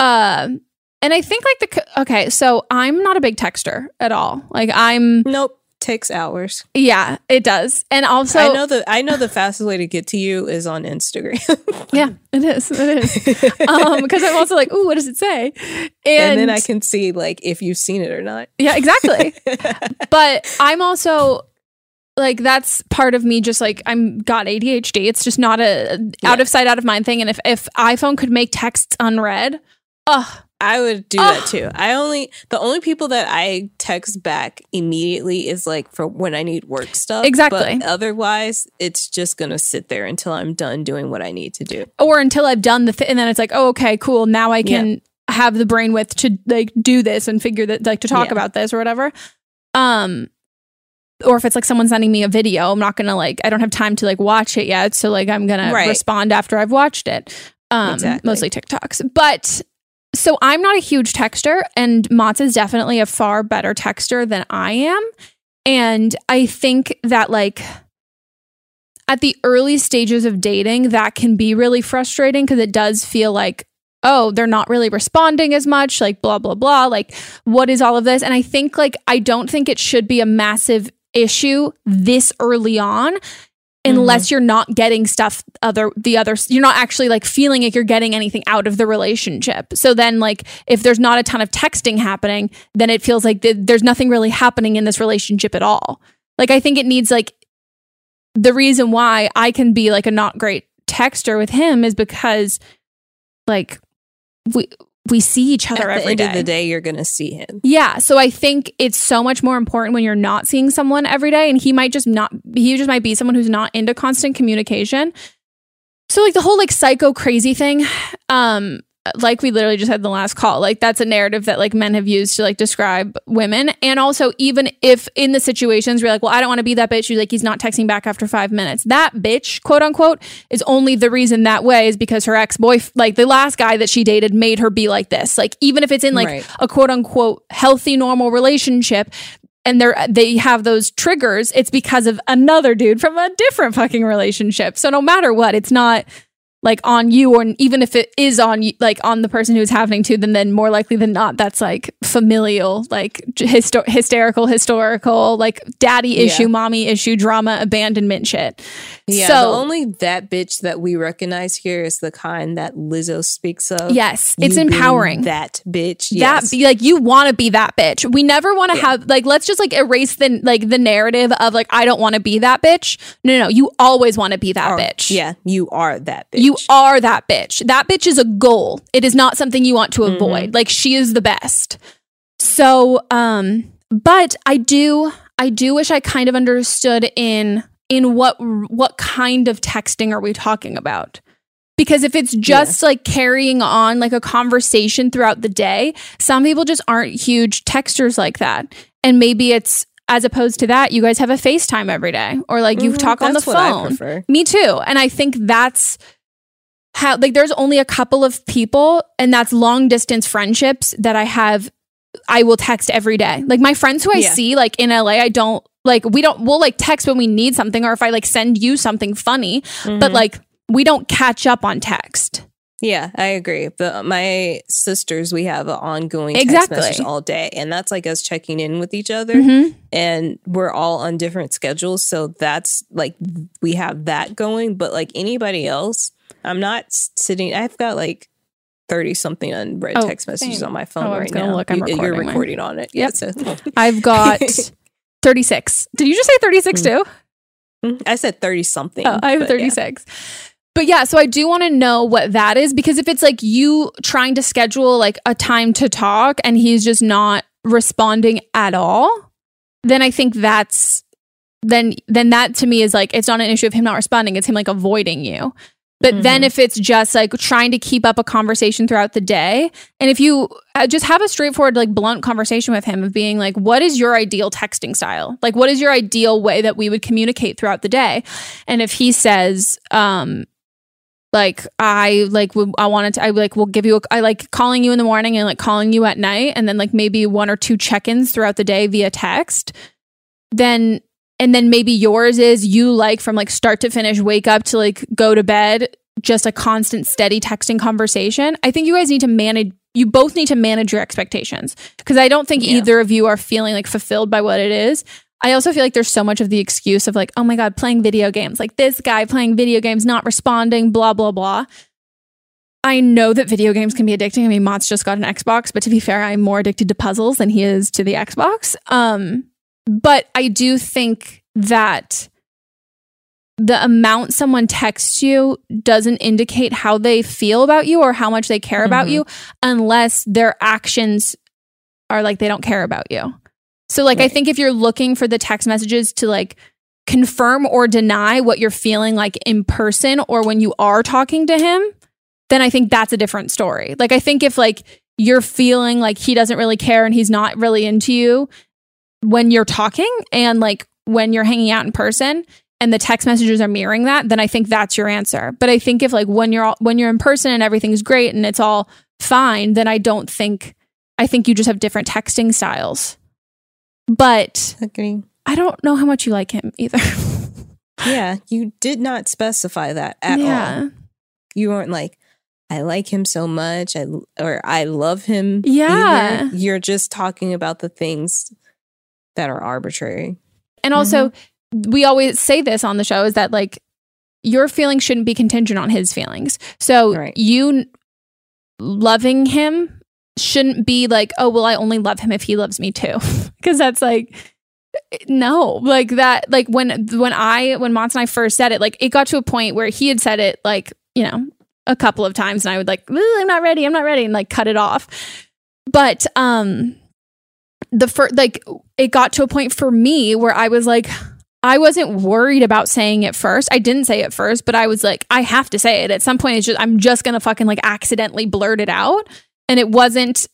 Um, and I think like the okay, so I'm not a big texter at all. Like I'm Nope, takes hours. yeah, it does. And also I know the I know the fastest way to get to you is on Instagram. Yeah, it is. It is. um, because I'm also like, ooh, what does it say? And, and then I can see like if you've seen it or not. yeah, exactly. but I'm also like that's part of me just like I'm got ADHD. It's just not a out Yeah. of sight, out of mind thing. And if if iPhone could make texts unread, ugh, I would do Oh. that too. I only the only people that I text back immediately is like for when I need work stuff. Exactly. But otherwise, it's just gonna sit there until I'm done doing what I need to do. or until I've done the thing, and then it's like, oh, okay, cool. Now I can have the brain width to like do this and figure that like to talk Yeah. about this or whatever. Um, or if it's like someone sending me a video, I'm not gonna like I don't have time to like watch it yet, so like I'm gonna Right. respond after I've watched it. Um, Exactly. mostly TikToks, but. So I'm not a huge texter, and Mats is definitely a far better texter than I am. And I think that like at the early stages of dating, that can be really frustrating because it does feel like, oh, they're not really responding as much, like blah, blah, blah. Like, what is all of this? And I think, like, I don't think it should be a massive issue this early on unless mm-hmm. you're not getting stuff other the other you're not actually like feeling like you're getting anything out of the relationship. So then like if there's not a ton of texting happening then it feels like th- there's nothing really happening in this relationship at all. Like i think it needs like the reason why i can be like a not great texter with him is because like we we see each other At the end day. of the day, you're gonna see him. Yeah. So I think it's so much more important when you're not seeing someone every day and he might just not, he just might be someone who's not into constant communication. So like the whole like psycho crazy thing, um, like we literally just had in the last call, like that's a narrative that like men have used to like describe women. And also, even if in the situations where you're like, well, I don't want to be that bitch, you're like, he's not texting back after five minutes. That bitch, quote unquote, is only the reason that way is because her ex boy, like the last guy that she dated, made her be like this. Like, even if it's in like Right. a quote unquote healthy, normal relationship, and they're they have those triggers, it's because of another dude from a different fucking relationship. So no matter what, it's not like on you or even if it is on you like on the person who's happening to then then more likely than not that's like familial like hysto- hysterical historical like daddy issue Yeah. mommy issue drama abandonment shit Yeah, so the only that bitch that we recognize here is the kind that Lizzo speaks of. yes it's You being empowering That bitch. that Yes. be like you want to be that bitch we never want to have like let's just like erase the like the narrative of like i don't want to be that bitch no no, no you always want to be that Or- bitch Yeah, you are that bitch. You are that bitch. That bitch is a goal. It is not something you want to Mm-hmm. avoid. Like she is the best. So, um, but I do, I do wish I kind of understood in in what what kind of texting are we talking about? Because if it's just like carrying on like a conversation throughout the day, some people just aren't huge texters like that. And maybe it's as opposed to that, you guys have a FaceTime every day or like you Mhm, talk on the that's what I phone. Me too. And I think that's how like there's only a couple of people and that's long distance friendships that I have I will text every day. Like my friends who I Yeah. see like in LA, I don't like we don't we'll like text when we need something or if I like send you something funny, Mm-hmm. but like we don't catch up on text. Yeah, I agree. But my sisters, we have an ongoing text Exactly. message all day, and that's like us checking in with each other. Mhm. And we're all on different schedules, so that's like we have that going. But like anybody else, I'm not sitting. I've got like thirty something unread Oh, text messages same. on my oh, phone Oh, right now. look. I'm You- You're recording mine. on it. Yep. Yeah, so- I've got 36. Did you just say 36 mm. too? Mm-hmm. I said thirty something. Oh, I have but yeah. 36. But yeah, so I do want to know what that is because if it's like you trying to schedule like a time to talk and he's just not responding at all, then I think that's then then that to me is like it's not an issue of him not responding, it's him like avoiding you. But then if it's just like trying to keep up a conversation throughout the day, and if you uh, just have a straightforward, like blunt conversation with him of being like, what is your ideal texting style? Like, what is your ideal way that we would communicate throughout the day? And if he says, um, like I like would I wanted to I like will give you a, I like calling you in the morning and like calling you at night and then like maybe one or two check-ins throughout the day via text then and then maybe yours is you like from like start to finish wake up to like go to bed just a constant steady texting conversation i think you guys need to manage you both need to manage your expectations because i don't think Yeah. either of you are feeling like fulfilled by what it is i also feel like there's so much of the excuse of like oh my god playing video games like this guy playing video games not responding blah blah blah I know that video games can be addicting. I mean, Mott's just got an Xbox, but to be fair, I'm more addicted to puzzles than he is to the Xbox. Um, but I do think that the amount someone texts you doesn't indicate how they feel about you or how much they care about Mhm. you unless their actions are like they don't care about you. So like I think if you're looking for the text messages to like confirm or deny what you're feeling like in person or when you are talking to him, then I think that's a different story. Like I think if like you're feeling like he doesn't really care and he's not really into you when you're talking and like when you're hanging out in person and the text messages are mirroring that, then I think that's your answer. But I think if like when you're all, when you're in person and everything's great and it's all fine, then I don't think I think you just have different texting styles. But. I don't know how much you like him either. Yeah, you did not specify that at yeah. all. You weren't like, I like him so much, I or I love him. Yeah. either. You're just talking about the things that are arbitrary. And also, we always say this on the show is that like your feelings shouldn't be contingent on his feelings. So Right. you loving him shouldn't be like, oh, well, I only love him if he loves me too. Because that's like, no, like that, like when, when I, when Mons and I first said it, like it got to a point where he had said it like, you know, a couple of times and I would like, I'm not ready, I'm not ready, and like cut it off. But, um, the first like it got to a point for me where I was like I wasn't worried about saying it first. I didn't say it first, but I was like I have to say it. At some point it's just I'm just to fucking like accidentally blurt it out and it wasn't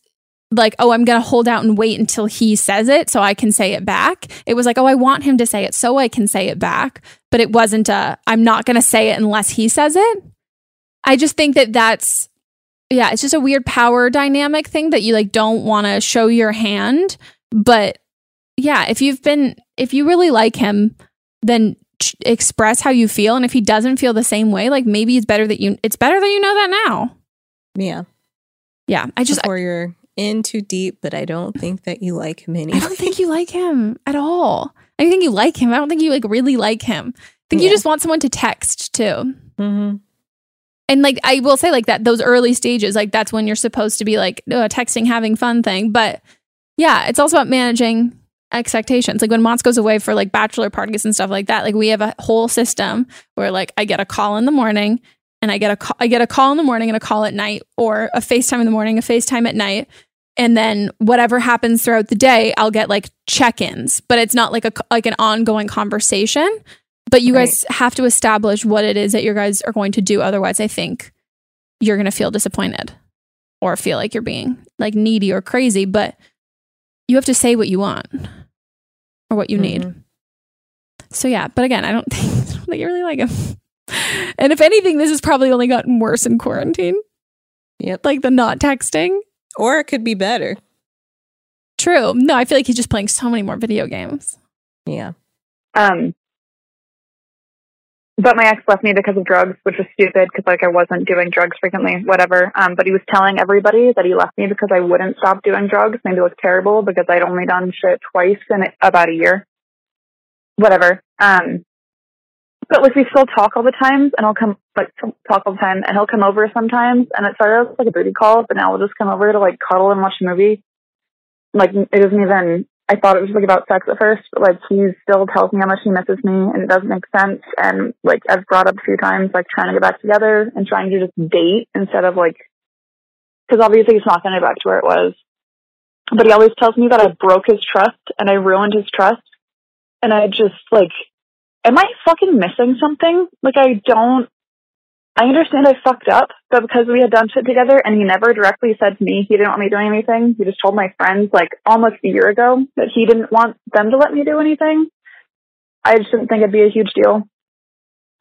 like oh I'm to hold out and wait until he says it so I can say it back. It was like oh I want him to say it so I can say it back, but it wasn't a I'm not to say it unless he says it. I just think that that's yeah, it's just a weird power dynamic thing that you like don't want to show your hand. But yeah, if you've been, if you really like him, then ch- express how you feel and if he doesn't feel the same way like maybe it's better that you it's better that you know that now Yeah. yeah i just Before you're in too deep, but I don't think that you like him I anyway. don't think you like him at all. I think you like him. I don't think you like really like him. I think you just want someone to text too. hmm And like I will say like that those early stages like that's when you're supposed to be like uh, texting having fun thing, but yeah, it's also about managing expectations. Like when Mott's goes away for like bachelor parties and stuff like that, like we have a whole system where like I get a call in the morning and I get a call, I get a call in the morning and a call at night or a FaceTime in the morning, a FaceTime at night. And then whatever happens throughout the day, I'll get like check-ins, but it's not like a like an ongoing conversation. But you guys have to establish what it is that you guys are going to do. Otherwise, I think you're going to feel disappointed or feel like you're being like needy or crazy. But you have to say what you want or what you need. So yeah, but again, I don't think, I don't think you really like him. And if anything, this has probably only gotten worse in quarantine. Yep. Like the not texting. Or it could be better. True. No, I feel like he's just playing so many more video games. Yeah. Um, but my ex left me because of drugs, which was stupid because like I wasn't doing drugs frequently, whatever. Um, but he was telling everybody that he left me because I wouldn't stop doing drugs. Maybe me look terrible because I'd only done shit twice in about a year. Whatever. Um, but like we still talk all the time, and I'll come like talk all the time, and he'll come over sometimes. And it started as like a booty call, but now we'll just come over to like cuddle and watch a movie. Like it isn't even. I thought it was like about sex at first, but like he still tells me how much he misses me, and it doesn't make sense. And like I've brought up a few times, like trying to get back together and trying to just date instead of like, because obviously it's not going to go back to where it was. But he always tells me that I broke his trust and I ruined his trust, and I just like, am I fucking missing something? Like I don't. I understand I fucked up, but because we had done shit together and he never directly said to me he didn't want me doing anything, he just told my friends like almost a year ago that he didn't want them to let me do anything. I just didn't think it'd be a huge deal.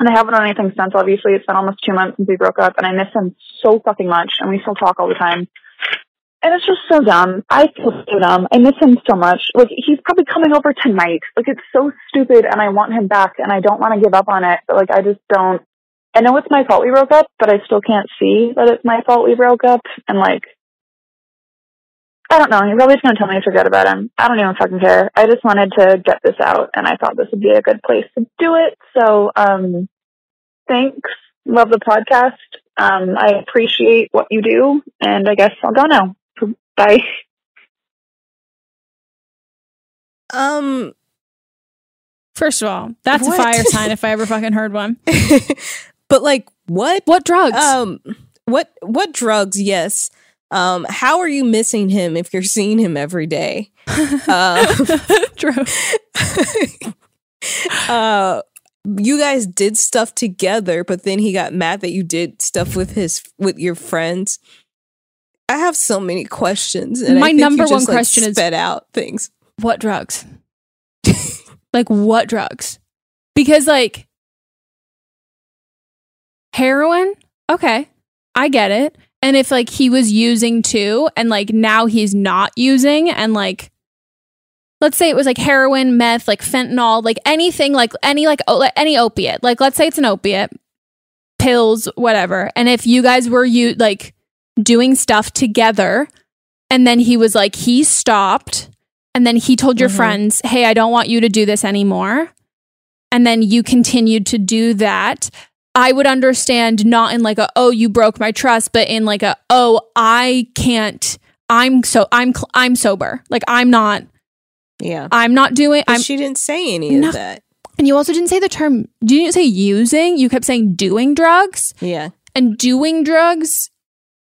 And I haven't done anything since, obviously. It's been almost two months since we broke up and I miss him so fucking much and we still talk all the time. And it's just so dumb. I feel so dumb. I miss him so much. Like he's probably coming over tonight. Like it's so stupid and I want him back and I don't want to give up on it. But like I just don't I know it's my fault we broke up, but I still can't see that it's my fault we broke up. And like, I don't know. He's always going to tell me to forget about him. I don't even fucking care. I just wanted to get this out, and I thought this would be a good place to do it. So, um, thanks. Love the podcast. Um, I appreciate what you do, and I guess I'll go now. Bye. Um, First of all, that's What? a fire sign if I ever fucking heard one. but like what? What drugs? Um, what what drugs? Yes. Um, how are you missing him if you're seeing him every day? Uh, True. uh, you guys did stuff together, but then he got mad that you did stuff with his with your friends. I have so many questions, and I My number one like, question is- sped out things. What drugs? like what drugs? Because like heroin, okay, I get it. And if like he was using too, and like now he's not using, and like let's say it was like heroin, meth, like fentanyl, like anything, like any like o- any opiate. Like let's say it's an opiate, pills, whatever. And if you guys were you like doing stuff together, and then he was like he stopped, and then he told your Mhm. friends, "Hey, I don't want you to do this anymore," and then you continued to do that. I would understand not in like a oh you broke my trust, but in like a oh I can't. I'm so I'm cl- I'm sober. Like I'm not. Yeah, I'm not doing. I'm. she didn't say any No. of that. and you also didn't say the term. You didn't say using. You kept saying doing drugs, Yeah, and doing drugs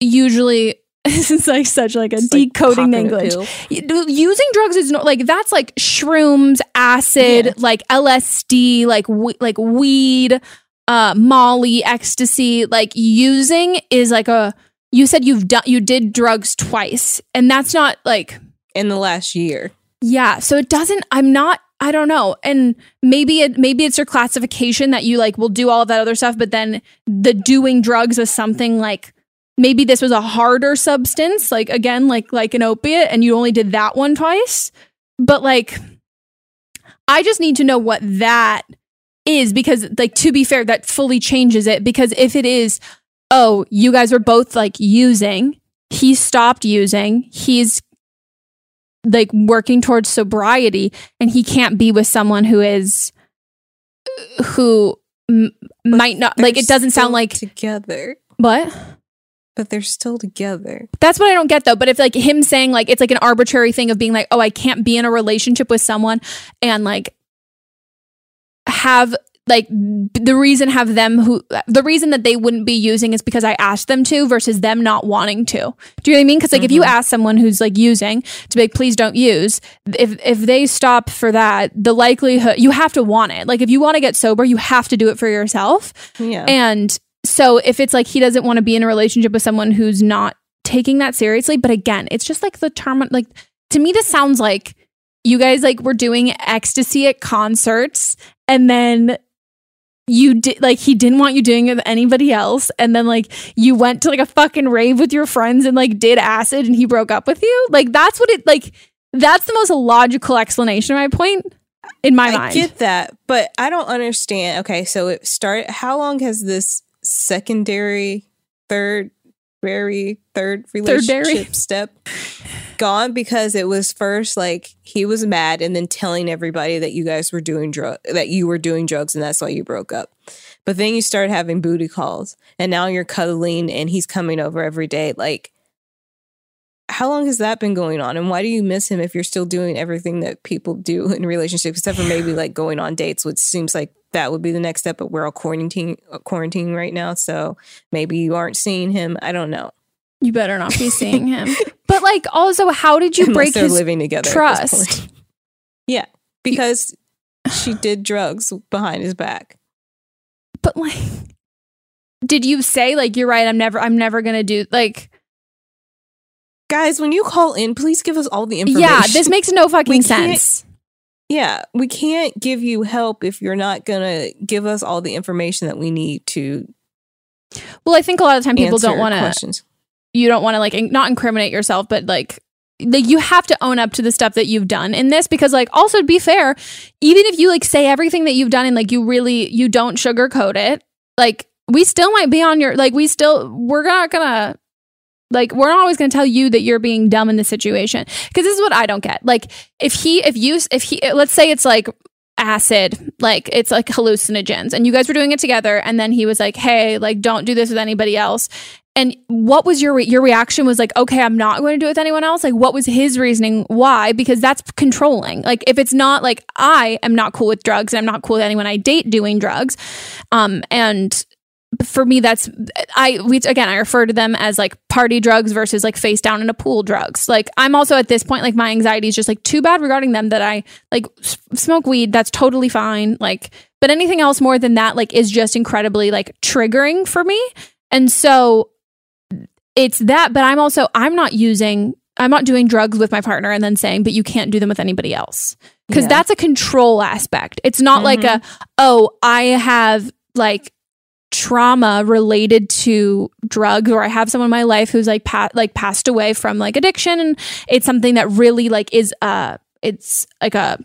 usually this is like such like a It's decoding a language. Using drugs is not like that's like shrooms, acid, Yeah. like LSD, like we- like weed, uh, Molly, ecstasy. Like using is like a. You said you've done you did drugs twice, and that's not like in the last year. yeah, so it doesn't I'm not I don't know. And maybe it maybe it's your classification that you like will do all of that other stuff, but then the doing drugs is something like maybe this was a harder substance, like again, like like an opiate, and you only did that one twice. But like I just need to know what that is because like to be fair that fully changes it because if it is oh you guys were both like using he stopped using he's like working towards sobriety and he can't be with someone who is who m- might not like it doesn't sound like together, what but they're still together. That's what I don't get though. But if like him saying like it's like an arbitrary thing of being like, oh, I can't be in a relationship with someone and like have like the reason have them who the reason that they wouldn't be using is because I asked them to versus them not wanting to. Do you know what I mean? Because like if you mm-hmm. ask someone who's like using to be like, please don't use, if if they stop for that, the likelihood you have to want it. Like if you want to get sober, you have to do it for yourself. Yeah. And so if it's like he doesn't want to be in a relationship with someone who's not taking that seriously, but again, it's just like the term like to me this sounds like you guys like were doing ecstasy at concerts and then you did like he didn't want you doing it with anybody else and then like you went to like a fucking rave with your friends and like did acid and he broke up with you like that's what it like that's the most logical explanation of my point in my I mind get that, but I don't understand. Okay, so it started. How long has this secondary, third, very third relationship Thirdary. step gone? Because it was first like he was mad, and then telling everybody that you guys were doing drug, that you were doing drugs, and that's why you broke up. But then you started having booty calls, and now you're cuddling, and he's coming over every day. Like, how long has that been going on? And why do you miss him if you're still doing everything that people do in relationships, except for maybe like going on dates, which seems like that would be the next step. But we're all quarantine uh, quarantining right now, so maybe you aren't seeing him. I don't know. you better not be seeing him but like also how did you Unless break his living together. trust. Yeah, because she did drugs behind his back. but like did you say like you're right i'm never i'm never gonna do like Guys, when you call in, please give us all the information. yeah this makes no fucking sense Yeah, we can't give you help if you're not gonna give us all the information that we need to well i think a lot of time people don't want to questions. you don't want to like in- not incriminate yourself but like like you have to own up to the stuff that you've done in this because like also to be fair even if you like say everything that you've done and like you really you don't sugarcoat it like we still might be on your like we still we're not gonna like we're not always going to tell you that you're being dumb in the situation because this is what i don't get. Like if he if you if he let's say it's like acid like it's like hallucinogens and you guys were doing it together and then he was like hey like don't do this with anybody else. And what was your re- your reaction was like okay i'm not going to do it with anyone else. Like what was his reasoning why? Because that's controlling. Like if it's not like i am not cool with drugs and i'm not cool with anyone i date doing drugs um and for me that's i we again i refer to them as like party drugs versus like face down in a pool drugs. Like i'm also at this point like my anxiety is just like too bad regarding them that i like s- smoke weed. That's totally fine. Like but anything else more than that like is just incredibly like triggering for me. And so it's that but i'm also i'm not using i'm not doing drugs with my partner and then saying but you can't do them with anybody else. Because Yeah. that's a control aspect. It's not like a mm-hmm. oh i have like trauma related to drugs or I have someone in my life who's like pa- like passed away from like addiction and it's something that really like is uh it's like a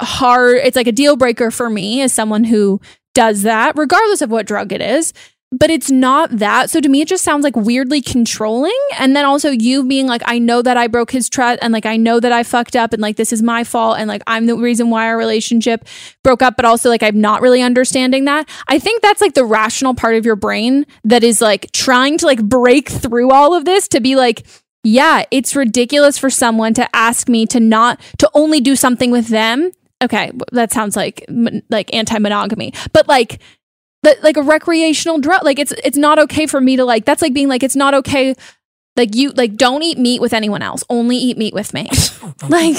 hard it's like a deal breaker for me as someone who does that regardless of what drug it is but it's not that. So to me it just sounds like weirdly controlling. And then also you being like I know that I broke his trust and like I know that I fucked up and like this is my fault and like I'm the reason why our relationship broke up but also like I'm not really understanding that. I think that's like the rational part of your brain that is like trying to like break through all of this to be like yeah it's ridiculous for someone to ask me to not to only do something with them. Okay that sounds like like anti-monogamy. But like but like a recreational drug like it's it's not okay for me to like that's like being like it's not okay like you like don't eat meat with anyone else only eat meat with me. Like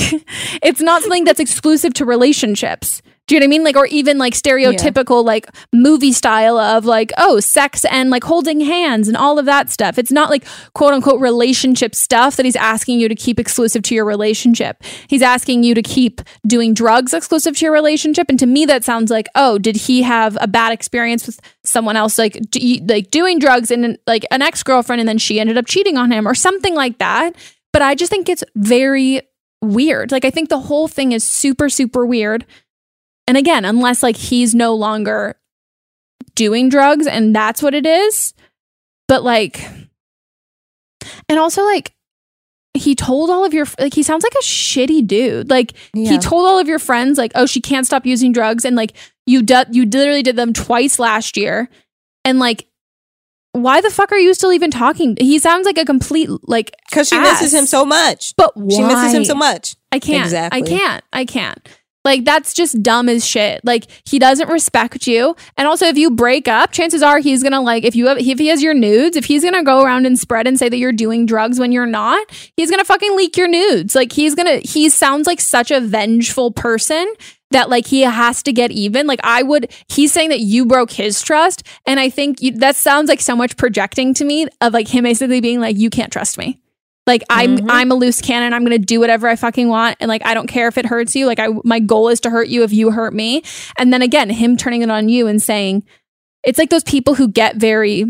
it's not something that's exclusive to relationships do you know what I mean? Like, or even like stereotypical, like movie style of like, oh, sex and like holding hands and all of that stuff. It's not like quote unquote relationship stuff that he's asking you to keep exclusive to your relationship. He's asking you to keep doing drugs exclusive to your relationship. And to me, that sounds like, oh, did he have a bad experience with someone else, like, d- like doing drugs and like an ex girlfriend, and then she ended up cheating on him or something like that? But I just think it's very weird. Like, I think the whole thing is super, super weird And again, unless like he's no longer doing drugs and that's what it is. But like, and also like, he told all of your like he sounds like a shitty dude. Like Yeah. he told all of your friends like, "Oh, she can't stop using drugs," and like you du- you literally did them twice last year, and like, why the fuck are you still even talking? He sounds like a complete like Because she ass. misses him so much. But She misses him so much. I can't. Exactly. I can't. I can't. Like that's just dumb as shit. Like he doesn't respect you. And also if you break up, chances are he's going to like if you have if he has your nudes, if he's going to go around and spread and say that you're doing drugs when you're not, he's going to fucking leak your nudes. Like he's going to he sounds like such a vengeful person that like he has to get even. Like I would he's saying that you broke his trust and I think you, that sounds like so much projecting to me of like him basically being like you can't trust me. Like I'm Mhm. I'm a loose cannon. I'm gonna do whatever I fucking want, and like I don't care if it hurts you. Like I my goal is to hurt you if you hurt me. And then again, him turning it on you and saying, it's like those people who get very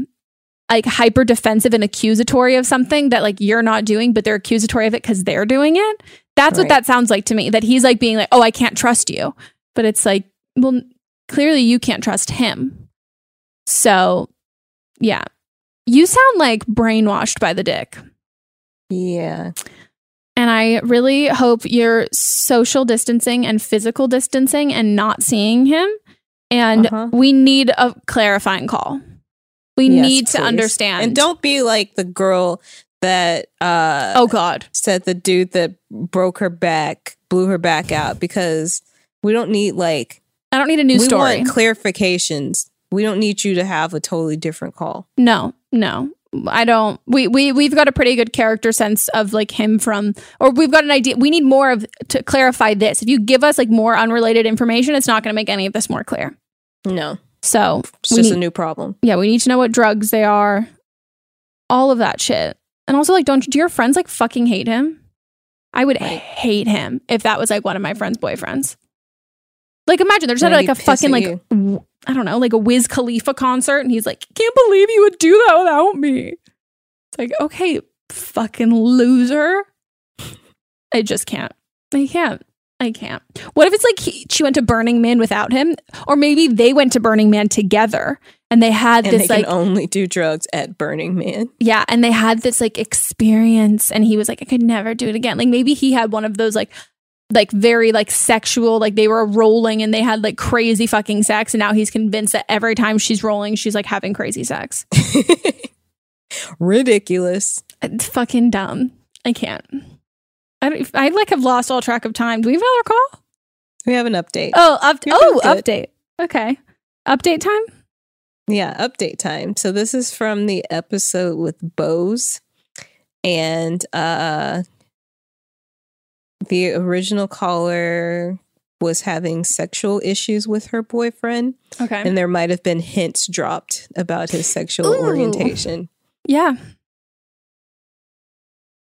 like hyper defensive and accusatory of something that like you're not doing, but they're accusatory of it because they're doing it. That's what that sounds like to me. That he's like being like, oh, I can't trust you, but it's like, well, clearly you can't trust him. So, yeah, you sound like brainwashed by the dick. Yeah. And I really hope you're social distancing and physical distancing and not seeing him. And Uh-huh. we need a clarifying call. We Yes, need to please. understand. And don't be like the girl that uh oh God. said the dude that broke her back, blew her back out because we don't need like I don't need a new we story. want clarifications. We don't need you to have a totally different call. No, no. I don't we we we've got a pretty good character sense of like him from or we've got an idea we need more of to clarify this. If you give us like more unrelated information, it's not going to make any of this more clear. No. So, It's just need- a new problem. yeah, we need to know what drugs they are. All of that shit. And also like don't do your friends like fucking hate him? I would Right. hate him if that was like one of my friends' boyfriends. Like imagine they're just at like a fucking like you. I don't know, like a Wiz Khalifa concert and he's like, "Can't believe you would do that without me." It's like, "Okay, fucking loser." I just can't. I can't. I can't. What if it's like he, she went to Burning Man without him or maybe they went to Burning Man together and they had And this they like only do drugs at Burning Man. yeah, and they had this like experience and he was like I could never do it again. Like maybe he had one of those like like very like sexual like they were rolling and they had like crazy fucking sex and now he's convinced that every time she's rolling she's like having crazy sex. Ridiculous. It's fucking dumb. I can't. I don't, I like have lost all track of time. Do we have another call? We have an update. Oh, up, You're oh, update. Okay. Update time? Yeah, update time. So this is from the episode with Bose. And uh the original caller was having sexual issues with her boyfriend Okay. and there might have been hints dropped about his sexual Ooh. orientation. yeah.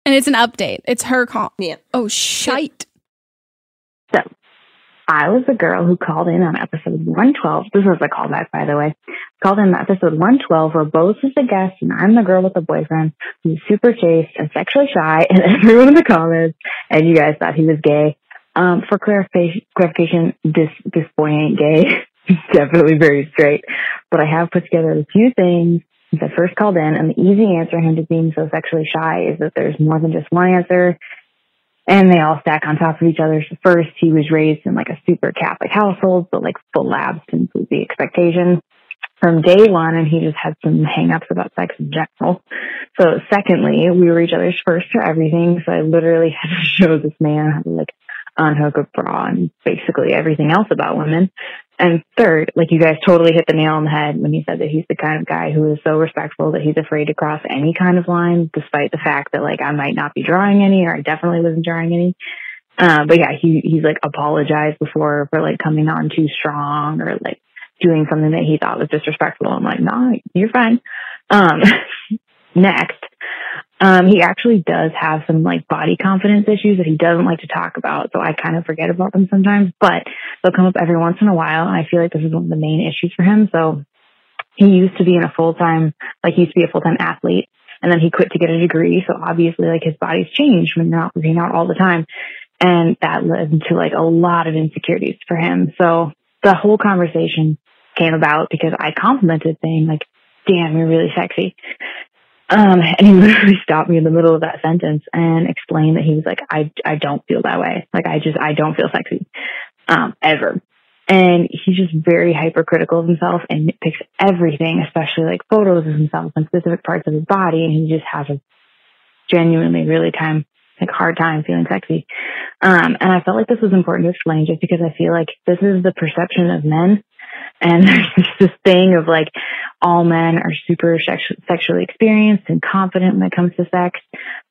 And it's an update. It's her call. Yeah. Oh, shite. So I was the girl who called in on episode 112. This was a callback, by the way. Called in episode 112 where Bose was the guest and I'm the girl with the boyfriend who's super chaste and sexually shy and everyone in the comments and you guys thought he was gay. Um, for clarification, clarification, this, this boy ain't gay. He's definitely very straight. But I have put together a few things since I first called in and the easy answer him to being so sexually shy is that there's more than just one answer and they all stack on top of each other. So first, he was raised in like a super Catholic household, but like full abstinence was the expectation from day one, and he just had some hang-ups about sex in general. So secondly, we were each other's first for everything. So I literally had to show this man how to like unhook a bra and basically everything else about women. And third, like you guys totally hit the nail on the head when you said that he's the kind of guy who is so respectful that he's afraid to cross any kind of line, despite the fact that like I might not be drawing any or I definitely wasn't drawing any. Uh, but yeah, he he's like apologized before for like coming on too strong or like doing something that he thought was disrespectful. I'm like, nah, you're fine. Um, next, um, he actually does have some like body confidence issues that he doesn't like to talk about. So I kind of forget about them sometimes, but they'll come up every once in a while. And I feel like this is one of the main issues for him. So he used to be in a full time, like he used to be a full time athlete and then he quit to get a degree. So obviously like his body's changed when you're not working out all the time. And that led to like a lot of insecurities for him. So the whole conversation came about because I complimented saying like, damn, you're really sexy. Um, and he literally stopped me in the middle of that sentence and explained that he was like, I, I don't feel that way. Like I just, I don't feel sexy, um, ever. And he's just very hypercritical of himself and nitpicks everything, especially like photos of himself and specific parts of his body. And he just has a genuinely really time, like hard time feeling sexy. Um, and I felt like this was important to explain just because I feel like this is the perception of men. And there's this thing of like all men are super sex- sexually experienced and confident when it comes to sex.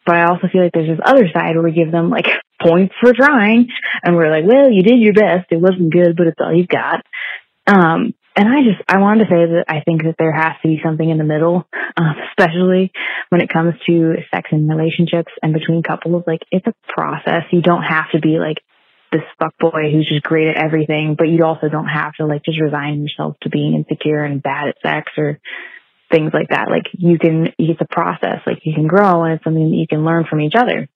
But I also feel like there's this other side where we give them like points for trying and we're like, well, you did your best. It wasn't good, but it's all you've got. Um, and I just, I wanted to say that I think that there has to be something in the middle, um, especially when it comes to sex and relationships and between couples. Like it's a process. You don't have to be like this fuck boy who's just great at everything, but you also don't have to like just resign yourself to being insecure and bad at sex or things like that. Like you can, it's a process. Like you can grow and it's something that you can learn from each other.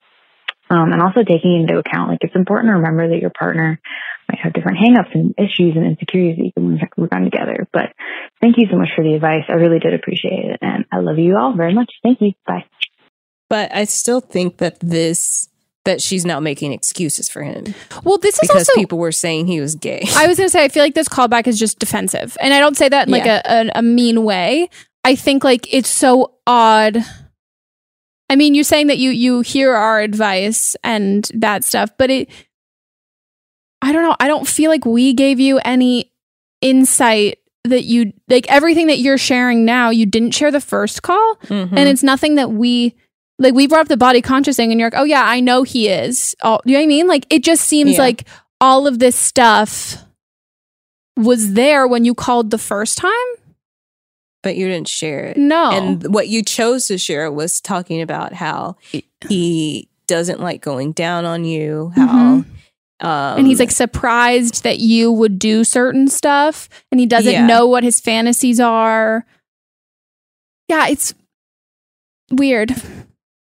Um, and also taking into account, like it's important to remember that your partner might have different hangups and issues and insecurities that you can work on together. But thank you so much for the advice. I really did appreciate it. And I love you all very much. Thank you. Bye. But I still think that this that she's not making excuses for him. Well, this is because also people were saying he was gay. I was going to say, I feel like this callback is just defensive. And I don't say that in like Yeah. a, a, a mean way. I think like it's so odd. I mean, you're saying that you you hear our advice and that stuff, but it I don't know. I don't feel like we gave you any insight that you like everything that you're sharing now, you didn't share the first call. Mhm. And it's nothing that we like we brought up the body conscious thing and you're like, oh yeah, I know he is. Oh, you know what I mean? Like it just seems Yeah. like all of this stuff was there when you called the first time. but you didn't share it. No. And what you chose to share was talking about how he doesn't like going down on you, how um, Mm-hmm. and he's like surprised that you would do certain stuff and he doesn't Yeah. know what his fantasies are. Yeah, it's weird.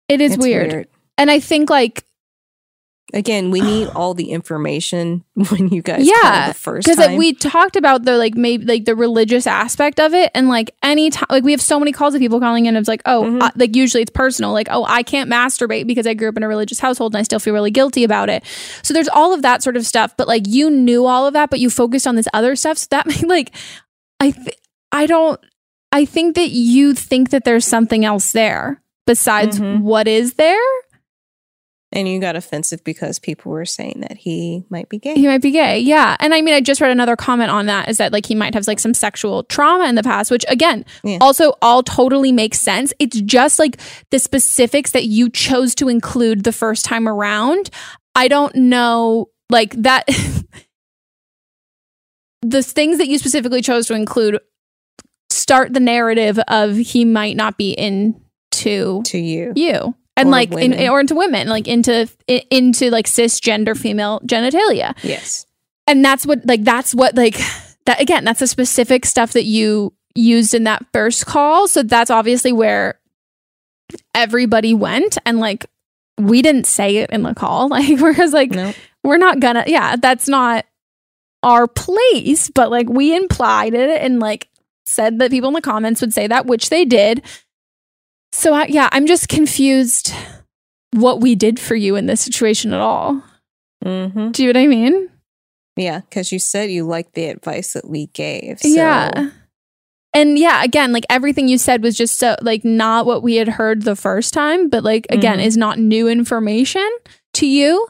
It is weird. weird. And I think like again, we need all the information when you guys yeah the first because time. we talked about the like maybe like the religious aspect of it and like any time like we have so many calls of people calling in it's like oh Mm-hmm. like usually it's personal like oh i can't masturbate because i grew up in a religious household and i still feel really guilty about it so there's all of that sort of stuff but like you knew all of that but you focused on this other stuff so that made like i th- i don't i think that you think that there's something else there besides Mhm. what is there and you got offensive because people were saying that he might be gay. He might be gay. Yeah. And I mean, I just read another comment on that is that like he might have like some sexual trauma in the past, which again, Yeah. also all totally makes sense. It's just like the specifics that you chose to include the first time around. I don't know, like that. the things that you specifically chose to include start the narrative of he might not be into to to you. you and Or like in, women. or into women like into i- into like cisgender female genitalia Yes. and that's what like that's what like that again that's the specific stuff that you used in that first call so that's obviously where everybody went and like we didn't say it in the call like we're just like No. we're not gonna yeah that's not our place but like we implied it and like said that people in the comments would say that which they did so I, yeah i'm just confused what we did for you in this situation at all Mm-hmm. do you know what i mean Yeah, because you said you liked the advice that we gave. So Yeah. And yeah, again, like everything you said was just so like not what we had heard the first time, but like again, Mhm. is not new information to you.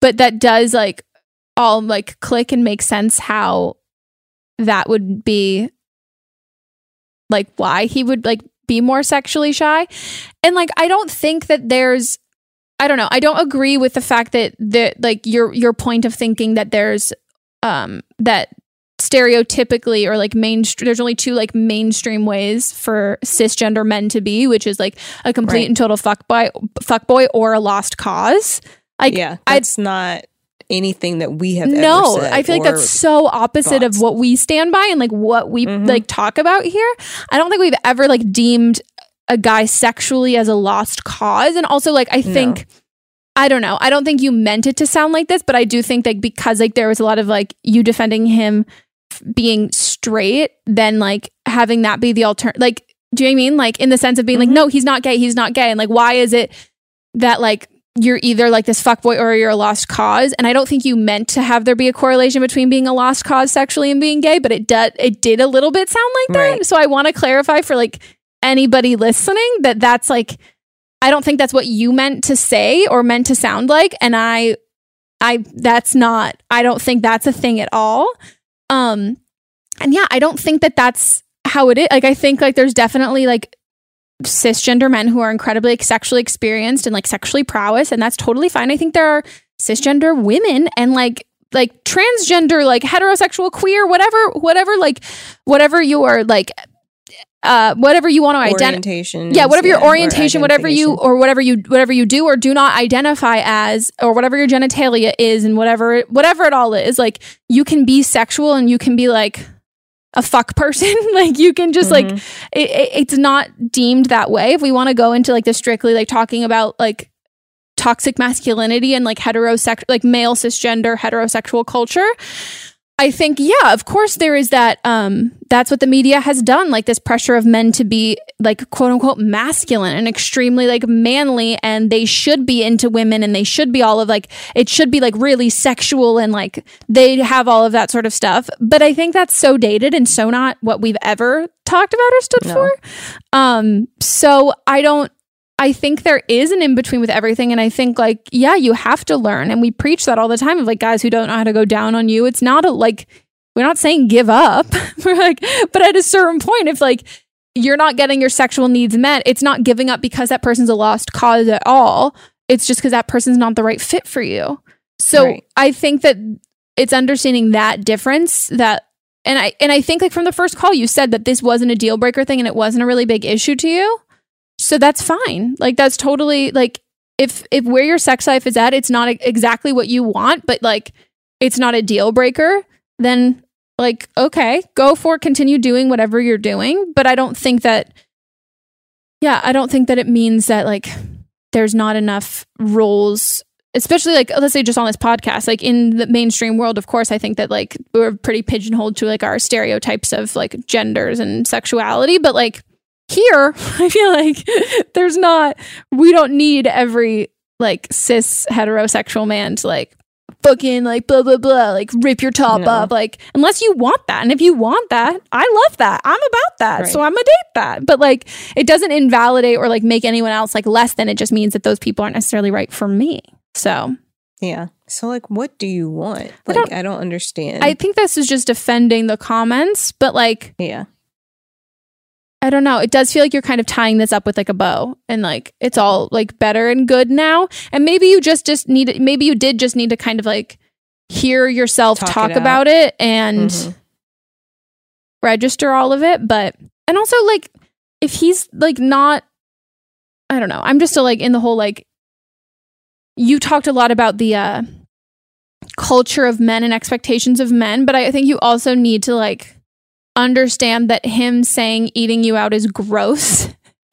But that does like all like click and make sense how that would be like why he would like be more sexually shy. And like I don't think that there's I don't know. I don't agree with the fact that that like your your point of thinking that there's um that stereotypically or like mainstream there's only two like mainstream ways for cisgender men to be, which is like a complete Right. and total fuck boy fuck boy or a lost cause. Like yeah, I that's not anything that we have no, ever said. I feel like that's so opposite thoughts. of what we stand by and like what we Mhm. like talk about here. I don't think we've ever like deemed a guy sexually as a lost cause. And also like I think I don't know. I don't think you meant it to sound like this, but I do think like because like there was a lot of like you defending him f- being straight, then like having that be the alternative. Like, do you know I mean? Like in the sense of being like, no, he's not gay, he's not gay, and like why is it that like you're either like this fuckboy or you're a lost cause? And I don't think you meant to have there be a correlation between being a lost cause sexually and being gay, but it did it did a little bit sound like that. Right. So I want to clarify for like anybody listening that that's like I don't think that's what you meant to say or meant to sound like and I I that's not I don't think that's a thing at all. Um and yeah, I don't think that that's how it is. Like I think like there's definitely like cisgender men who are incredibly sexually experienced and like sexually prowess and that's totally fine. I think there are cisgender women and like like transgender like heterosexual queer whatever whatever like whatever your like uh whatever you want to identify yeah whatever your or orientation whatever you or whatever you whatever you do or do not identify as or whatever your genitalia is and whatever whatever it all is like you can be sexual and you can be like a fuck person like you can just like Mhm. it, it- it's not deemed that way if we want to go into like the strictly like talking about like toxic masculinity and like heterosexual like male cisgender heterosexual culture I think yeah, of course there is that um that's what the media has done like this pressure of men to be like quote unquote masculine and extremely like manly and they should be into women and they should be all of like it should be like really sexual and like they have all of that sort of stuff. But I think that's so dated and so not what we've ever talked about or stood No. for. Um so I don't I think there is an in between with everything. And I think, like, yeah, you have to learn. And we preach that all the time of like guys who don't know how to go down on you. It's not a like, we're not saying give up. we're like, but at a certain point, if like you're not getting your sexual needs met, it's not giving up because that person's a lost cause at all. It's just because that person's not the right fit for you. So Right. I think that it's understanding that difference that and I and I think like from the first call you said that this wasn't a deal breaker thing and it wasn't a really big issue to you. So that's fine. Like that's totally like if if where your sex life is at it's not exactly what you want, but like it's not a deal breaker, then like okay, go for it, continue doing whatever you're doing, but I don't think that yeah, I don't think that it means that like there's not enough roles especially like let's say just on this podcast like in the mainstream world of course i think that like we're pretty pigeonholed to like our stereotypes of like genders and sexuality. But like here i feel like there's not we don't need every like cis heterosexual man to like fucking like blah blah blah like rip your top No. off like unless you want that and if you want that i love that i'm about that Right. so i'm gonna date that but like it doesn't invalidate or like make anyone else like less than it just means that those people aren't necessarily right for me so Yeah. So like what do you want? I Like don't- I don't understand. i think this is just defending the comments but like yeah. I don't know. It does feel like you're kind of tying this up with like a bow and like it's all like better and good now. And maybe you just just need maybe you did just need to kind of like hear yourself Talk talk, it out. about it and Mhm. register all of it, but and also like if he's like not I don't know. I'm just still like in the whole like you talked a lot about the uh culture of men and expectations of men, but I think you also need to like understand that him saying eating you out is gross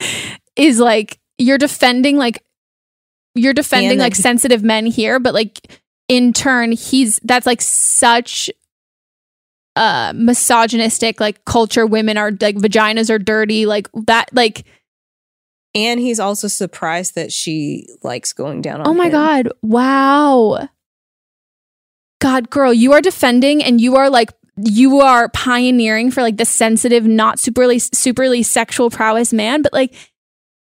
is like you're defending like you're defending And like that- sensitive men here, but like in turn he's that's like such uh misogynistic like culture women are like vaginas are dirty like that like And he's also surprised that she likes going down on oh my him. god. Wow. God girl you are defending and you are like you are pioneering for like the sensitive not superly superly sexual prowess man but like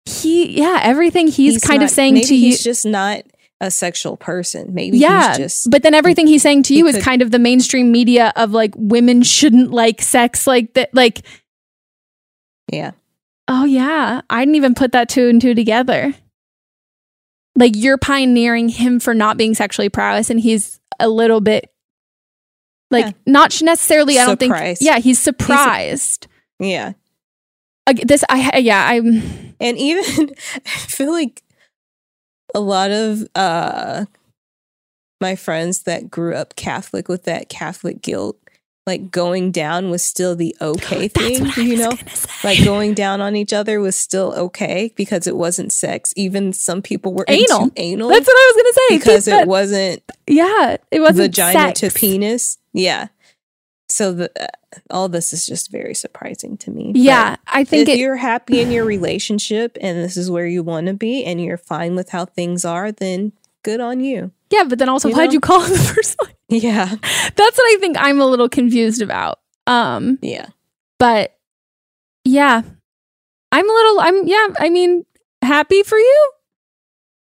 he yeah everything he's, kind not- of saying to you he's just not a sexual person. Maybe yeah he's just but then everything he's saying to you is could- kind of the mainstream media of like women shouldn't like sex like that like yeah. Oh yeah, I didn't even put that two and two together. Like you're pioneering him for not being sexually prowess, and he's a little bit like Yeah. not necessarily. I don't Surprised. think. Yeah, he's surprised. Yeah. Like, this, I yeah, I'm. And even I feel like a lot of uh my friends that grew up Catholic with that Catholic guilt like going down was still the okay thing, you know? Like going down on each other was still okay because it wasn't sex. Even some people were Anal. anal That's what I was gonna say. because it wasn't yeah, it wasn't vagina sex. to penis. Yeah. So the uh, all this is just very surprising to me. Yeah, I think if it, you're happy in your relationship and this is where you want to be and you're fine with how things are, then good on you. yeah, but then also, you why'd know? you call the first one? Yeah. That's what I think I'm a little confused about. Um, Yeah. but yeah, I'm a little. I'm yeah. I mean, happy for you.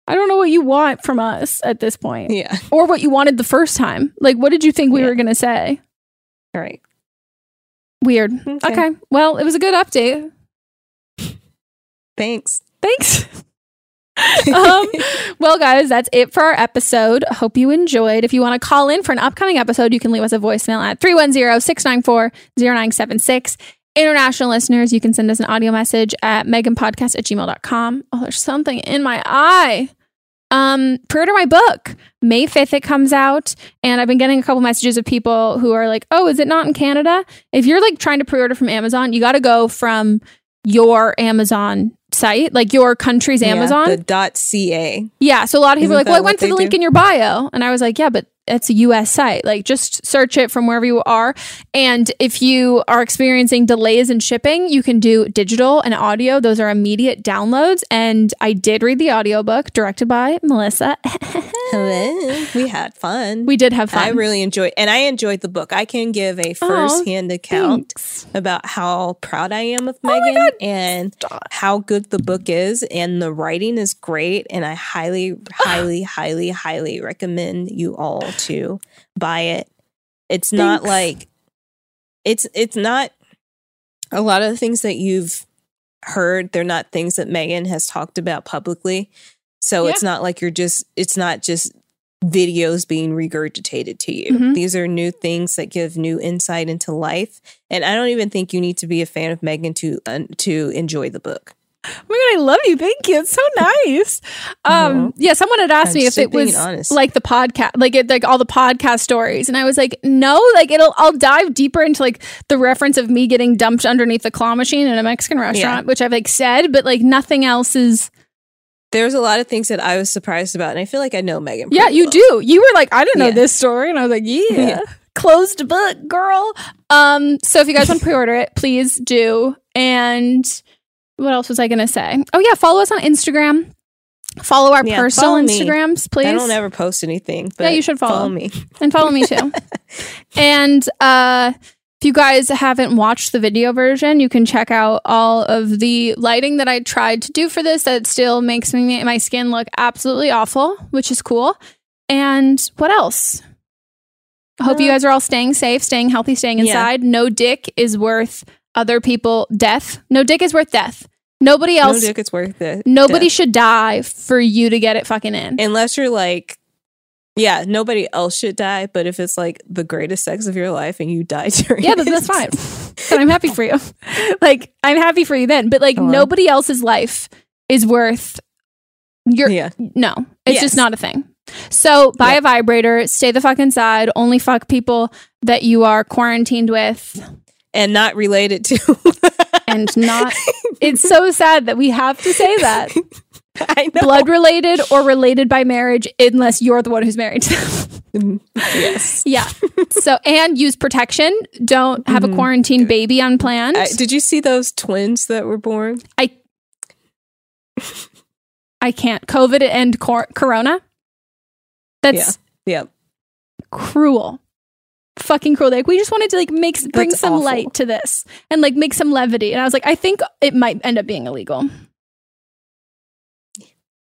I don't know what you want from us at this point, Yeah. or what you wanted the first time. Like, what did you think we Yeah. were gonna say? All right. Weird. Okay. okay. Well, it was a good update. Thanks. Thanks. um, well, guys, that's it for our episode. Hope you enjoyed. If you want to call in for an upcoming episode, you can leave us a voicemail at 310 694 0976. International listeners, you can send us an audio message at meganpodcast at gmail.com. Oh, there's something in my eye. Um, pre-order my book. May 5th it comes out. And I've been getting a couple messages of people who are like, oh, is it not in Canada? If you're like trying to pre-order from Amazon, you gotta go from your Amazon site, like your country's Yeah, Amazon. the .ca. Yeah. So a lot of people are Isn't like, well, I went to the they link do? in your bio. And I was like, yeah, but it's a US site. Like just search it from wherever you are. And if you are experiencing delays in shipping, you can do digital and audio. Those are immediate downloads. And I did read the audiobook directed by Melissa. Hello. We had fun. we did have fun. I really enjoyed and I enjoyed the book. I can give a first-hand account Thanks. about how proud I am of Oh Megan God. and how good the book is and the writing is great and I highly highly highly highly recommend you all to buy it. It's not like it's it's not a lot of the things that you've heard they're not things that Megan has talked about publicly. So it's not like you're just it's not just videos being regurgitated to you. Mhm. These are new things that give new insight into life, and I don't even think you need to be a fan of Megan to uh, to enjoy the book. Oh my god, I love you. Thank you. It's so nice. Um, yeah, someone had asked I'm me if it was honest. like the podcast, like it, like all the podcast stories, and I was like, no, like it'll. I'll dive deeper into like the reference of me getting dumped underneath the claw machine in a Mexican restaurant, which I've like said, but like nothing else is. There's a lot of things that I was surprised about, and I feel like I know Megan. Yeah, you well. do. You were like, I didn't know Yeah. this story, and I was like, yeah. Yeah. Closed book, girl. Um, so if you guys want to pre-order it, please do. And what else was I gonna say? Oh yeah, follow us on Instagram. Follow our Yeah, personal follow. Instagrams, please. I don't ever post anything. But Yeah, you should follow. me. and follow me too. and uh if you guys haven't watched the video version, you can check out all of the lighting that I tried to do for this that still makes me my skin look absolutely awful, which is cool. And what else? I hope you Uh, guys are all staying safe, staying healthy, staying Yeah. inside. No dick is worth other people death. No dick is worth death. Nobody else. No dick, it's worth it. nobody Death. should die for you to get it fucking in. unless you're like, yeah, nobody else should die. But if it's like the greatest sex of your life and you die during, Yeah, but that's fine. But I'm happy for you. Like I'm happy for you then. But like Hello? nobody else's life is worth your Yeah, no. It's Yes. just not a thing. So buy Yeah. a vibrator, stay the fuck inside, only fuck people that you are quarantined with and not related to. and not it's so sad that we have to say that. I know. Blood related or related by marriage unless you're the one who's married to them. yes. yeah. So and use protection. Don't have a Mhm. quarantine baby unplanned. I, did you see those twins that were born? I I can't. COVID and cor- Corona. That's Yeah. cruel. Fucking cruel. Like we just wanted to like make bring That's some awful. light to this and like make some levity. And I was like, I think it might end up being illegal.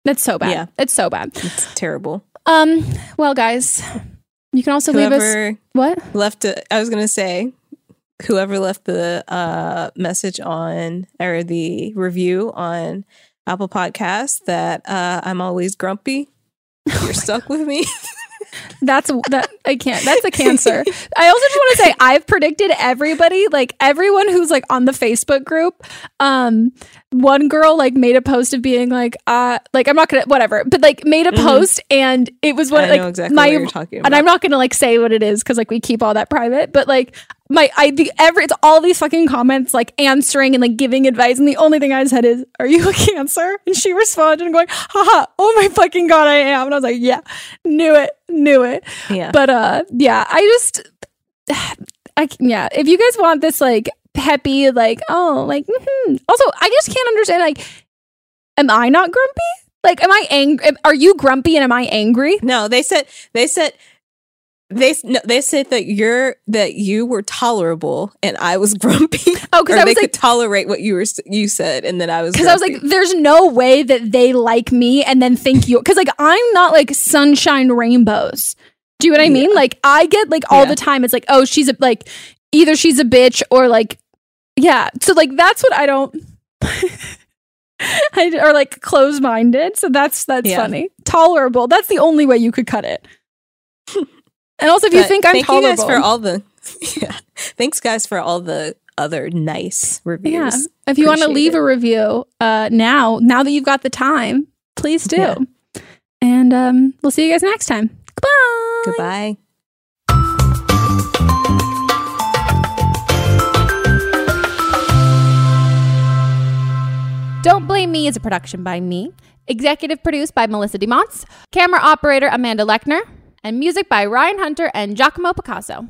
That's so bad. Yeah. It's so bad. It's terrible. Um. Well, guys, you can also leave us what? left it, I was gonna say, whoever left the uh, message on or the review on Apple Podcasts that uh, I'm always grumpy. You're stuck with me. That's that I can't. That's a cancer. I also just want to say I've predicted everybody, like everyone who's like on the Facebook group. Um, one girl like made a post of being like, uh, like I'm not gonna whatever, but like made a Mhm. post and it was what I like know exactly my what you're talking and. I'm not gonna like say what it is because like we keep all that private, but like my I the every it's all these fucking comments like answering and like giving advice, and the only thing I said is, "Are you a Cancer?" And she responded and going, "Haha, oh my fucking god, I am." And I was like, "Yeah, knew it, knew it." Yeah. But uh, yeah, I just, I yeah. If you guys want this like peppy, like oh, like mm-hmm. also, I just can't understand. Like, am I not grumpy? Like, am I angry? Are you grumpy and am I angry? No, they said they said they no, they said that you're that you were tolerable and I was grumpy. Oh, 'cause Or I was could like- tolerate what you were you said, and then I was because I was like, there's no way that they like me and then think you. Because like I'm not like sunshine rainbows. Do you know what I mean? Like I get like all Yeah. the time. It's like, oh, she's a like either she's a bitch or like yeah. So like that's what I don't. I, or like close minded. So that's that's Yeah. funny. Tolerable. That's the only way you could cut it. And also, if you think I'm thank tolerable, you guys for all the yeah. Thanks guys for all the other nice reviews. Yeah. If you want to leave it. a review uh, now, now that you've got the time, please do. Yeah. And um, we'll see you guys next time. Goodbye. Goodbye. Don't Blame Me is a production by me, executive produced by Melissa DeMonts, camera operator Amanda Lechner, and music by Ryan Hunter and Giacomo Picasso.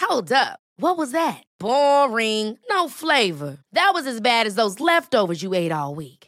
Hold up. What was that? Boring. No flavor. That was as bad as those leftovers you ate all week.